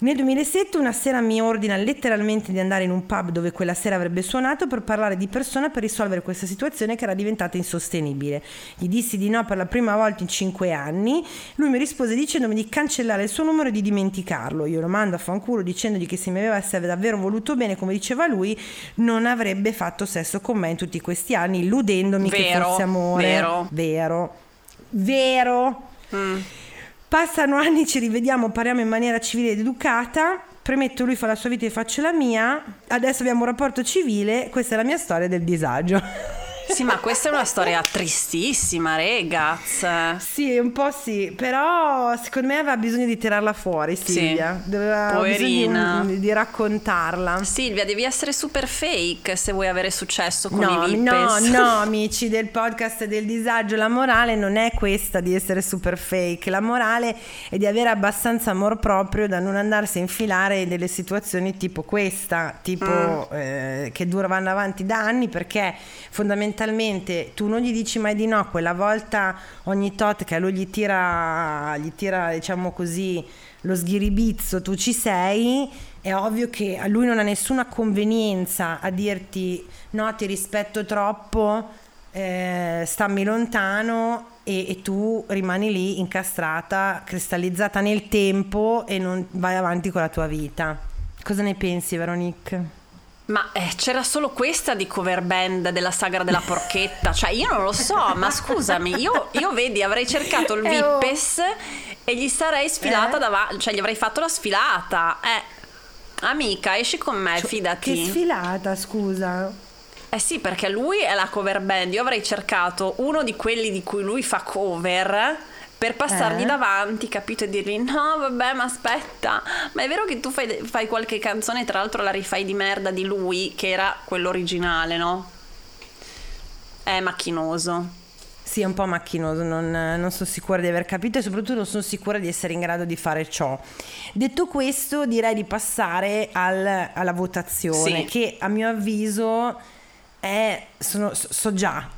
[SPEAKER 1] nel 2007 una sera mi ordina letteralmente di andare in un pub dove quella sera avrebbe suonato per parlare di persona per risolvere questa situazione che era diventata insostenibile. Gli dissi di no per la prima volta in cinque anni, lui mi rispose dicendomi di cancellare il suo numero e di dimenticarlo. Io lo mando a fanculo dicendogli che se mi avesse davvero voluto bene, come diceva lui, non avrebbe fatto sesso con me in tutti questi anni, illudendomi che
[SPEAKER 2] Vero,
[SPEAKER 1] fosse amore.
[SPEAKER 2] vero.
[SPEAKER 1] Vero. Vero.
[SPEAKER 2] Mm.
[SPEAKER 1] Passano anni, ci rivediamo, parliamo in maniera civile ed educata. Premetto, lui fa la sua vita e faccio la mia. Adesso abbiamo un rapporto civile. Questa è la mia storia del disagio.
[SPEAKER 2] Sì, ma questa è una storia tristissima, regaz.
[SPEAKER 1] sì, un po' sì, però secondo me aveva bisogno di tirarla fuori, Silvia. Doveva
[SPEAKER 2] Poverina.
[SPEAKER 1] di, di raccontarla.
[SPEAKER 2] Silvia, devi essere super fake se vuoi avere successo con
[SPEAKER 1] No,
[SPEAKER 2] i
[SPEAKER 1] no,
[SPEAKER 2] Vippes.
[SPEAKER 1] no, amici del podcast del disagio, la morale non è questa di essere super fake, la morale è di avere abbastanza amor proprio da non andarsi a infilare in delle situazioni tipo questa, tipo eh, che dura vanno avanti da anni perché fondamentalmente tu non gli dici mai di no, quella volta ogni tot che a lui gli tira, gli tira diciamo così lo sghiribizzo, tu ci sei, è ovvio che a lui non ha nessuna convenienza a dirti no, ti rispetto troppo, eh, stammi lontano e, e tu rimani lì incastrata, cristallizzata nel tempo e non vai avanti con la tua vita. Cosa ne pensi, Veronique?
[SPEAKER 2] Ma eh, c'era solo questa di cover band della sagra della porchetta. Cioè, io non lo so, ma scusami, io, io vedi, avrei cercato il
[SPEAKER 1] Eh, oh.
[SPEAKER 2] Vippes e gli sarei sfilata
[SPEAKER 1] Eh?
[SPEAKER 2] davanti, cioè gli avrei fatto la sfilata. Eh, amica, esci con me, fidati.
[SPEAKER 1] Che sfilata, scusa.
[SPEAKER 2] Eh sì, perché lui è la cover band. Io avrei cercato uno di quelli di cui lui fa cover per passargli
[SPEAKER 1] Eh?
[SPEAKER 2] davanti, capito? E dirgli: No, vabbè, ma aspetta. Ma è vero che tu fai, fai qualche canzone, tra l'altro la rifai di merda di lui, che era quello originale, no? È macchinoso.
[SPEAKER 1] Sì, è un po' macchinoso, non, non sono sicura di aver capito e soprattutto non sono sicura di essere in grado di fare ciò. Detto questo, direi di passare al- alla votazione,
[SPEAKER 2] Sì.
[SPEAKER 1] che a mio avviso è, sono, so già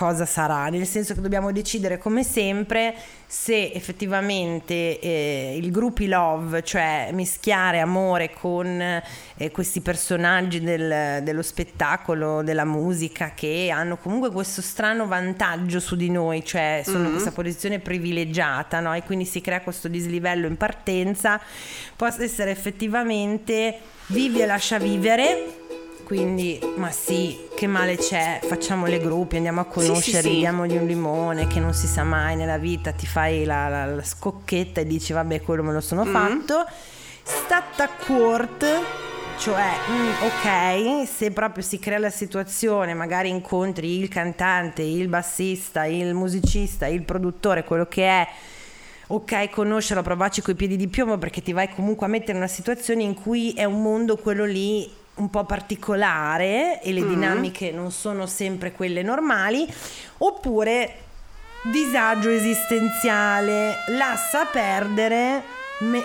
[SPEAKER 1] cosa sarà, nel senso che dobbiamo decidere come sempre se effettivamente eh, il gruppi love, cioè mischiare amore con eh, questi personaggi del, dello spettacolo, della musica che hanno comunque questo strano vantaggio su di noi, cioè sono mm-hmm. in questa posizione privilegiata no? e quindi si crea questo dislivello in partenza, possa essere effettivamente vivi e lascia vivere quindi ma sì, che male c'è, facciamo le gruppi, andiamo a conoscere, sì, sì, diamogli un limone che non si sa mai nella vita, ti fai la, la, la scocchetta e dici vabbè quello me lo sono mm. fatto. Stata court cioè mm, ok se proprio si crea la situazione magari incontri il cantante il bassista il musicista il produttore quello che è ok conoscerlo provarci coi piedi di piombo perché ti vai comunque a mettere in una situazione in cui è un mondo quello lì un po' particolare e le mm. dinamiche non sono sempre quelle normali, oppure disagio esistenziale, lascia perdere,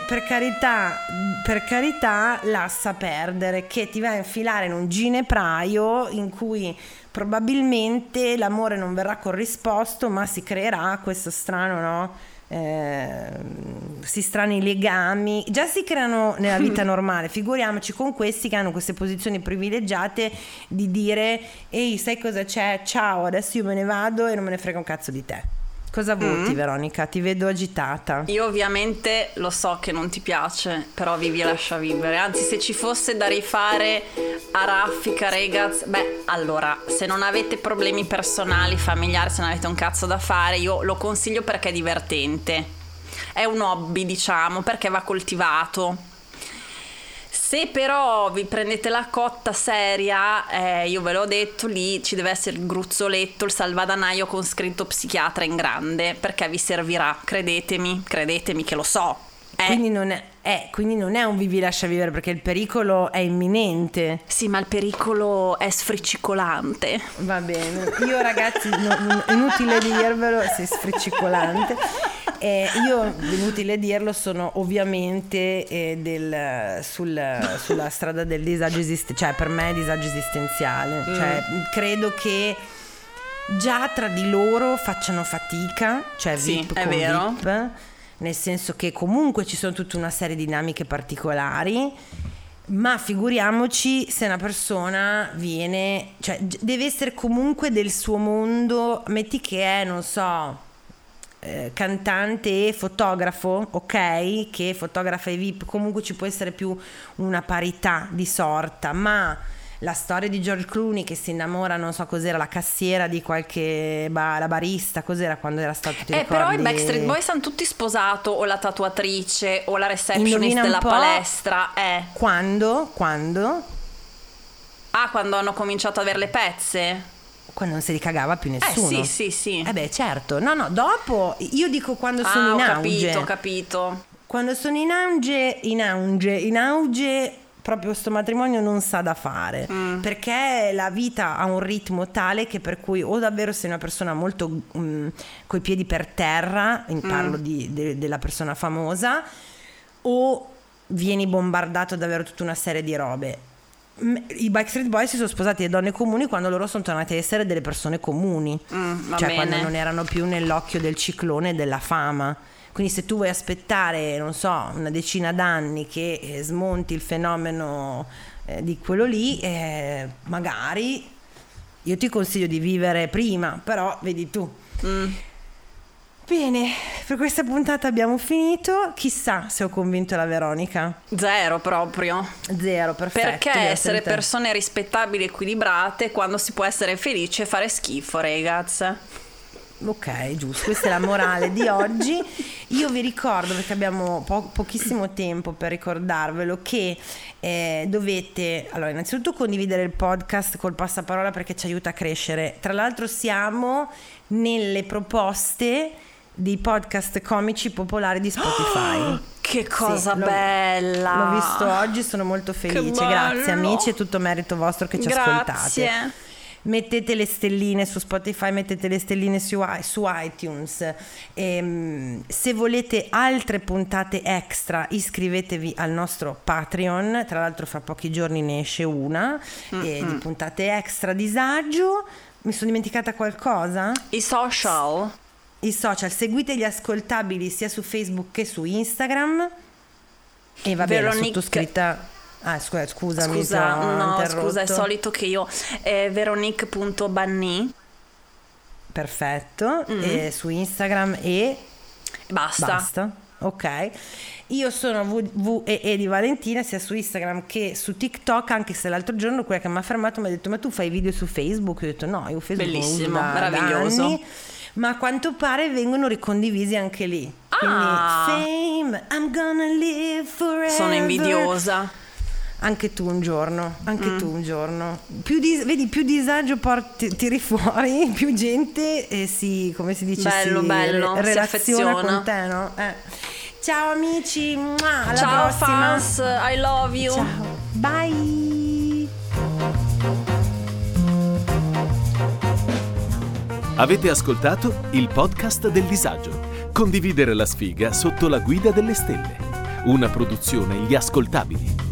[SPEAKER 1] per carità, per carità, lascia perdere, che ti va a infilare in un ginepraio in cui probabilmente l'amore non verrà corrisposto, ma si creerà questo strano, no? Eh, si strani legami, già si creano nella vita normale, figuriamoci con questi che hanno queste posizioni privilegiate di dire ehi sai cosa c'è, ciao adesso io me ne vado e non me ne frega un cazzo di te. Cosa voti mm. Veronica? Ti vedo agitata.
[SPEAKER 2] Io ovviamente lo so che non ti piace, però vivi e lascia vivere. Anzi, se ci fosse da rifare a raffica, ragazzi, beh, allora, se non avete problemi personali, familiari, se non avete un cazzo da fare, io lo consiglio perché è divertente. È un hobby, diciamo, perché va coltivato se però vi prendete la cotta seria, eh, io ve l'ho detto, lì ci deve essere il gruzzoletto, il salvadanaio con scritto psichiatra in grande, perché vi servirà, credetemi, credetemi che lo so.
[SPEAKER 1] Eh. Quindi non è... Eh, quindi non è un vivi lascia vivere perché il pericolo è imminente.
[SPEAKER 2] Sì, ma il pericolo è sfriccicolante.
[SPEAKER 1] Va bene. Io ragazzi, no, inutile dirvelo, sei sfriccicolante. Eh, io, inutile dirlo, sono ovviamente eh, del, sul, sulla strada del disagio esistenziale, cioè per me è disagio esistenziale. Mm. Cioè, credo che già tra di loro facciano fatica, cioè
[SPEAKER 2] sì,
[SPEAKER 1] VIP
[SPEAKER 2] è vero.
[SPEAKER 1] VIP nel senso che comunque ci sono tutta una serie di dinamiche particolari, ma figuriamoci se una persona viene, cioè deve essere comunque del suo mondo, metti che è, non so, eh, cantante e fotografo, ok, che fotografa i VIP, comunque ci può essere più una parità di sorta, ma la storia di George Clooney che si innamora, non so cos'era, la cassiera di qualche ba- la barista, cos'era quando era stato ti
[SPEAKER 2] Eh,
[SPEAKER 1] ricordi?
[SPEAKER 2] però i Backstreet Boys hanno tutti sposato o la tatuatrice o la receptionist della palestra, eh.
[SPEAKER 1] Quando? Quando?
[SPEAKER 2] Ah, quando hanno cominciato ad avere le pezze?
[SPEAKER 1] quando non se li cagava più nessuno.
[SPEAKER 2] Eh sì, sì, sì.
[SPEAKER 1] Eh beh, certo. No, no, dopo io dico quando
[SPEAKER 2] ah,
[SPEAKER 1] sono in auge.
[SPEAKER 2] capito, ho capito.
[SPEAKER 1] Quando sono in auge, in auge, in auge proprio questo matrimonio non sa da fare mm. perché la vita ha un ritmo tale che per cui o davvero sei una persona molto um, coi piedi per terra, in mm. parlo di, de, della persona famosa, o vieni bombardato davvero tutta una serie di robe. I Backstreet Boys si sono sposati le donne comuni quando loro sono tornati a essere delle persone comuni,
[SPEAKER 2] mm,
[SPEAKER 1] cioè
[SPEAKER 2] bene.
[SPEAKER 1] quando non erano più nell'occhio del ciclone della fama. Quindi se tu vuoi aspettare, non so, una decina d'anni che eh, smonti il fenomeno eh, di quello lì, eh, magari io ti consiglio di vivere prima, però vedi tu.
[SPEAKER 2] Mm.
[SPEAKER 1] Bene, per questa puntata abbiamo finito. Chissà se ho convinto la Veronica.
[SPEAKER 2] Zero proprio.
[SPEAKER 1] Zero, perfetto.
[SPEAKER 2] Perché essere persone rispettabili e equilibrate quando si può essere felice e fare schifo, ragazzi.
[SPEAKER 1] Ok, giusto, questa è la morale di oggi. Io vi ricordo, perché abbiamo po- pochissimo tempo per ricordarvelo, che eh, dovete, allora, innanzitutto condividere il podcast col passaparola perché ci aiuta a crescere. Tra l'altro siamo nelle proposte di podcast comici popolari di Spotify. Oh,
[SPEAKER 2] che cosa sì, bella!
[SPEAKER 1] L'ho, visto oggi, sono molto felice. Grazie amici, è tutto merito vostro che ci
[SPEAKER 2] Grazie.
[SPEAKER 1] ascoltate. Mettete le stelline su Spotify, mettete le stelline su, su iTunes. E, se volete altre puntate extra, iscrivetevi al nostro Patreon. Tra l'altro, fra pochi giorni ne esce una mm-hmm. di puntate extra disagio. Mi sono dimenticata qualcosa?
[SPEAKER 2] I social.
[SPEAKER 1] I social, seguite gli ascoltabili sia su Facebook che su Instagram. E va bene, la sottoscritta. Ah, scusa, scusami.
[SPEAKER 2] Scusa, no, scusa, è solito che io. È veronique.banni.
[SPEAKER 1] Perfetto. Mm. su Instagram e.
[SPEAKER 2] Basta.
[SPEAKER 1] Basta. Ok. Io sono WWE di Valentina sia su Instagram che su TikTok, anche se l'altro giorno quella che mi ha fermato mi ha detto ma tu fai video su Facebook? Io ho detto no, io Facebook
[SPEAKER 2] Bellissimo,
[SPEAKER 1] da,
[SPEAKER 2] meraviglioso.
[SPEAKER 1] Da anni, ma a quanto pare vengono ricondivisi anche lì. Ah. Quindi fame, I'm gonna live forever.
[SPEAKER 2] Sono invidiosa.
[SPEAKER 1] Anche tu un giorno, anche mm. tu un giorno. Più dis- vedi, più disagio porti, tiri fuori, più gente eh, si, come si dice,
[SPEAKER 2] bello,
[SPEAKER 1] si
[SPEAKER 2] bello,
[SPEAKER 1] relaziona
[SPEAKER 2] si
[SPEAKER 1] con te, no? Eh. Ciao amici, alla
[SPEAKER 2] Ciao
[SPEAKER 1] prossima.
[SPEAKER 2] fans, I love you.
[SPEAKER 1] Ciao. Bye.
[SPEAKER 3] Avete ascoltato il podcast del disagio. Condividere la sfiga sotto la guida delle stelle. Una produzione Gli Ascoltabili.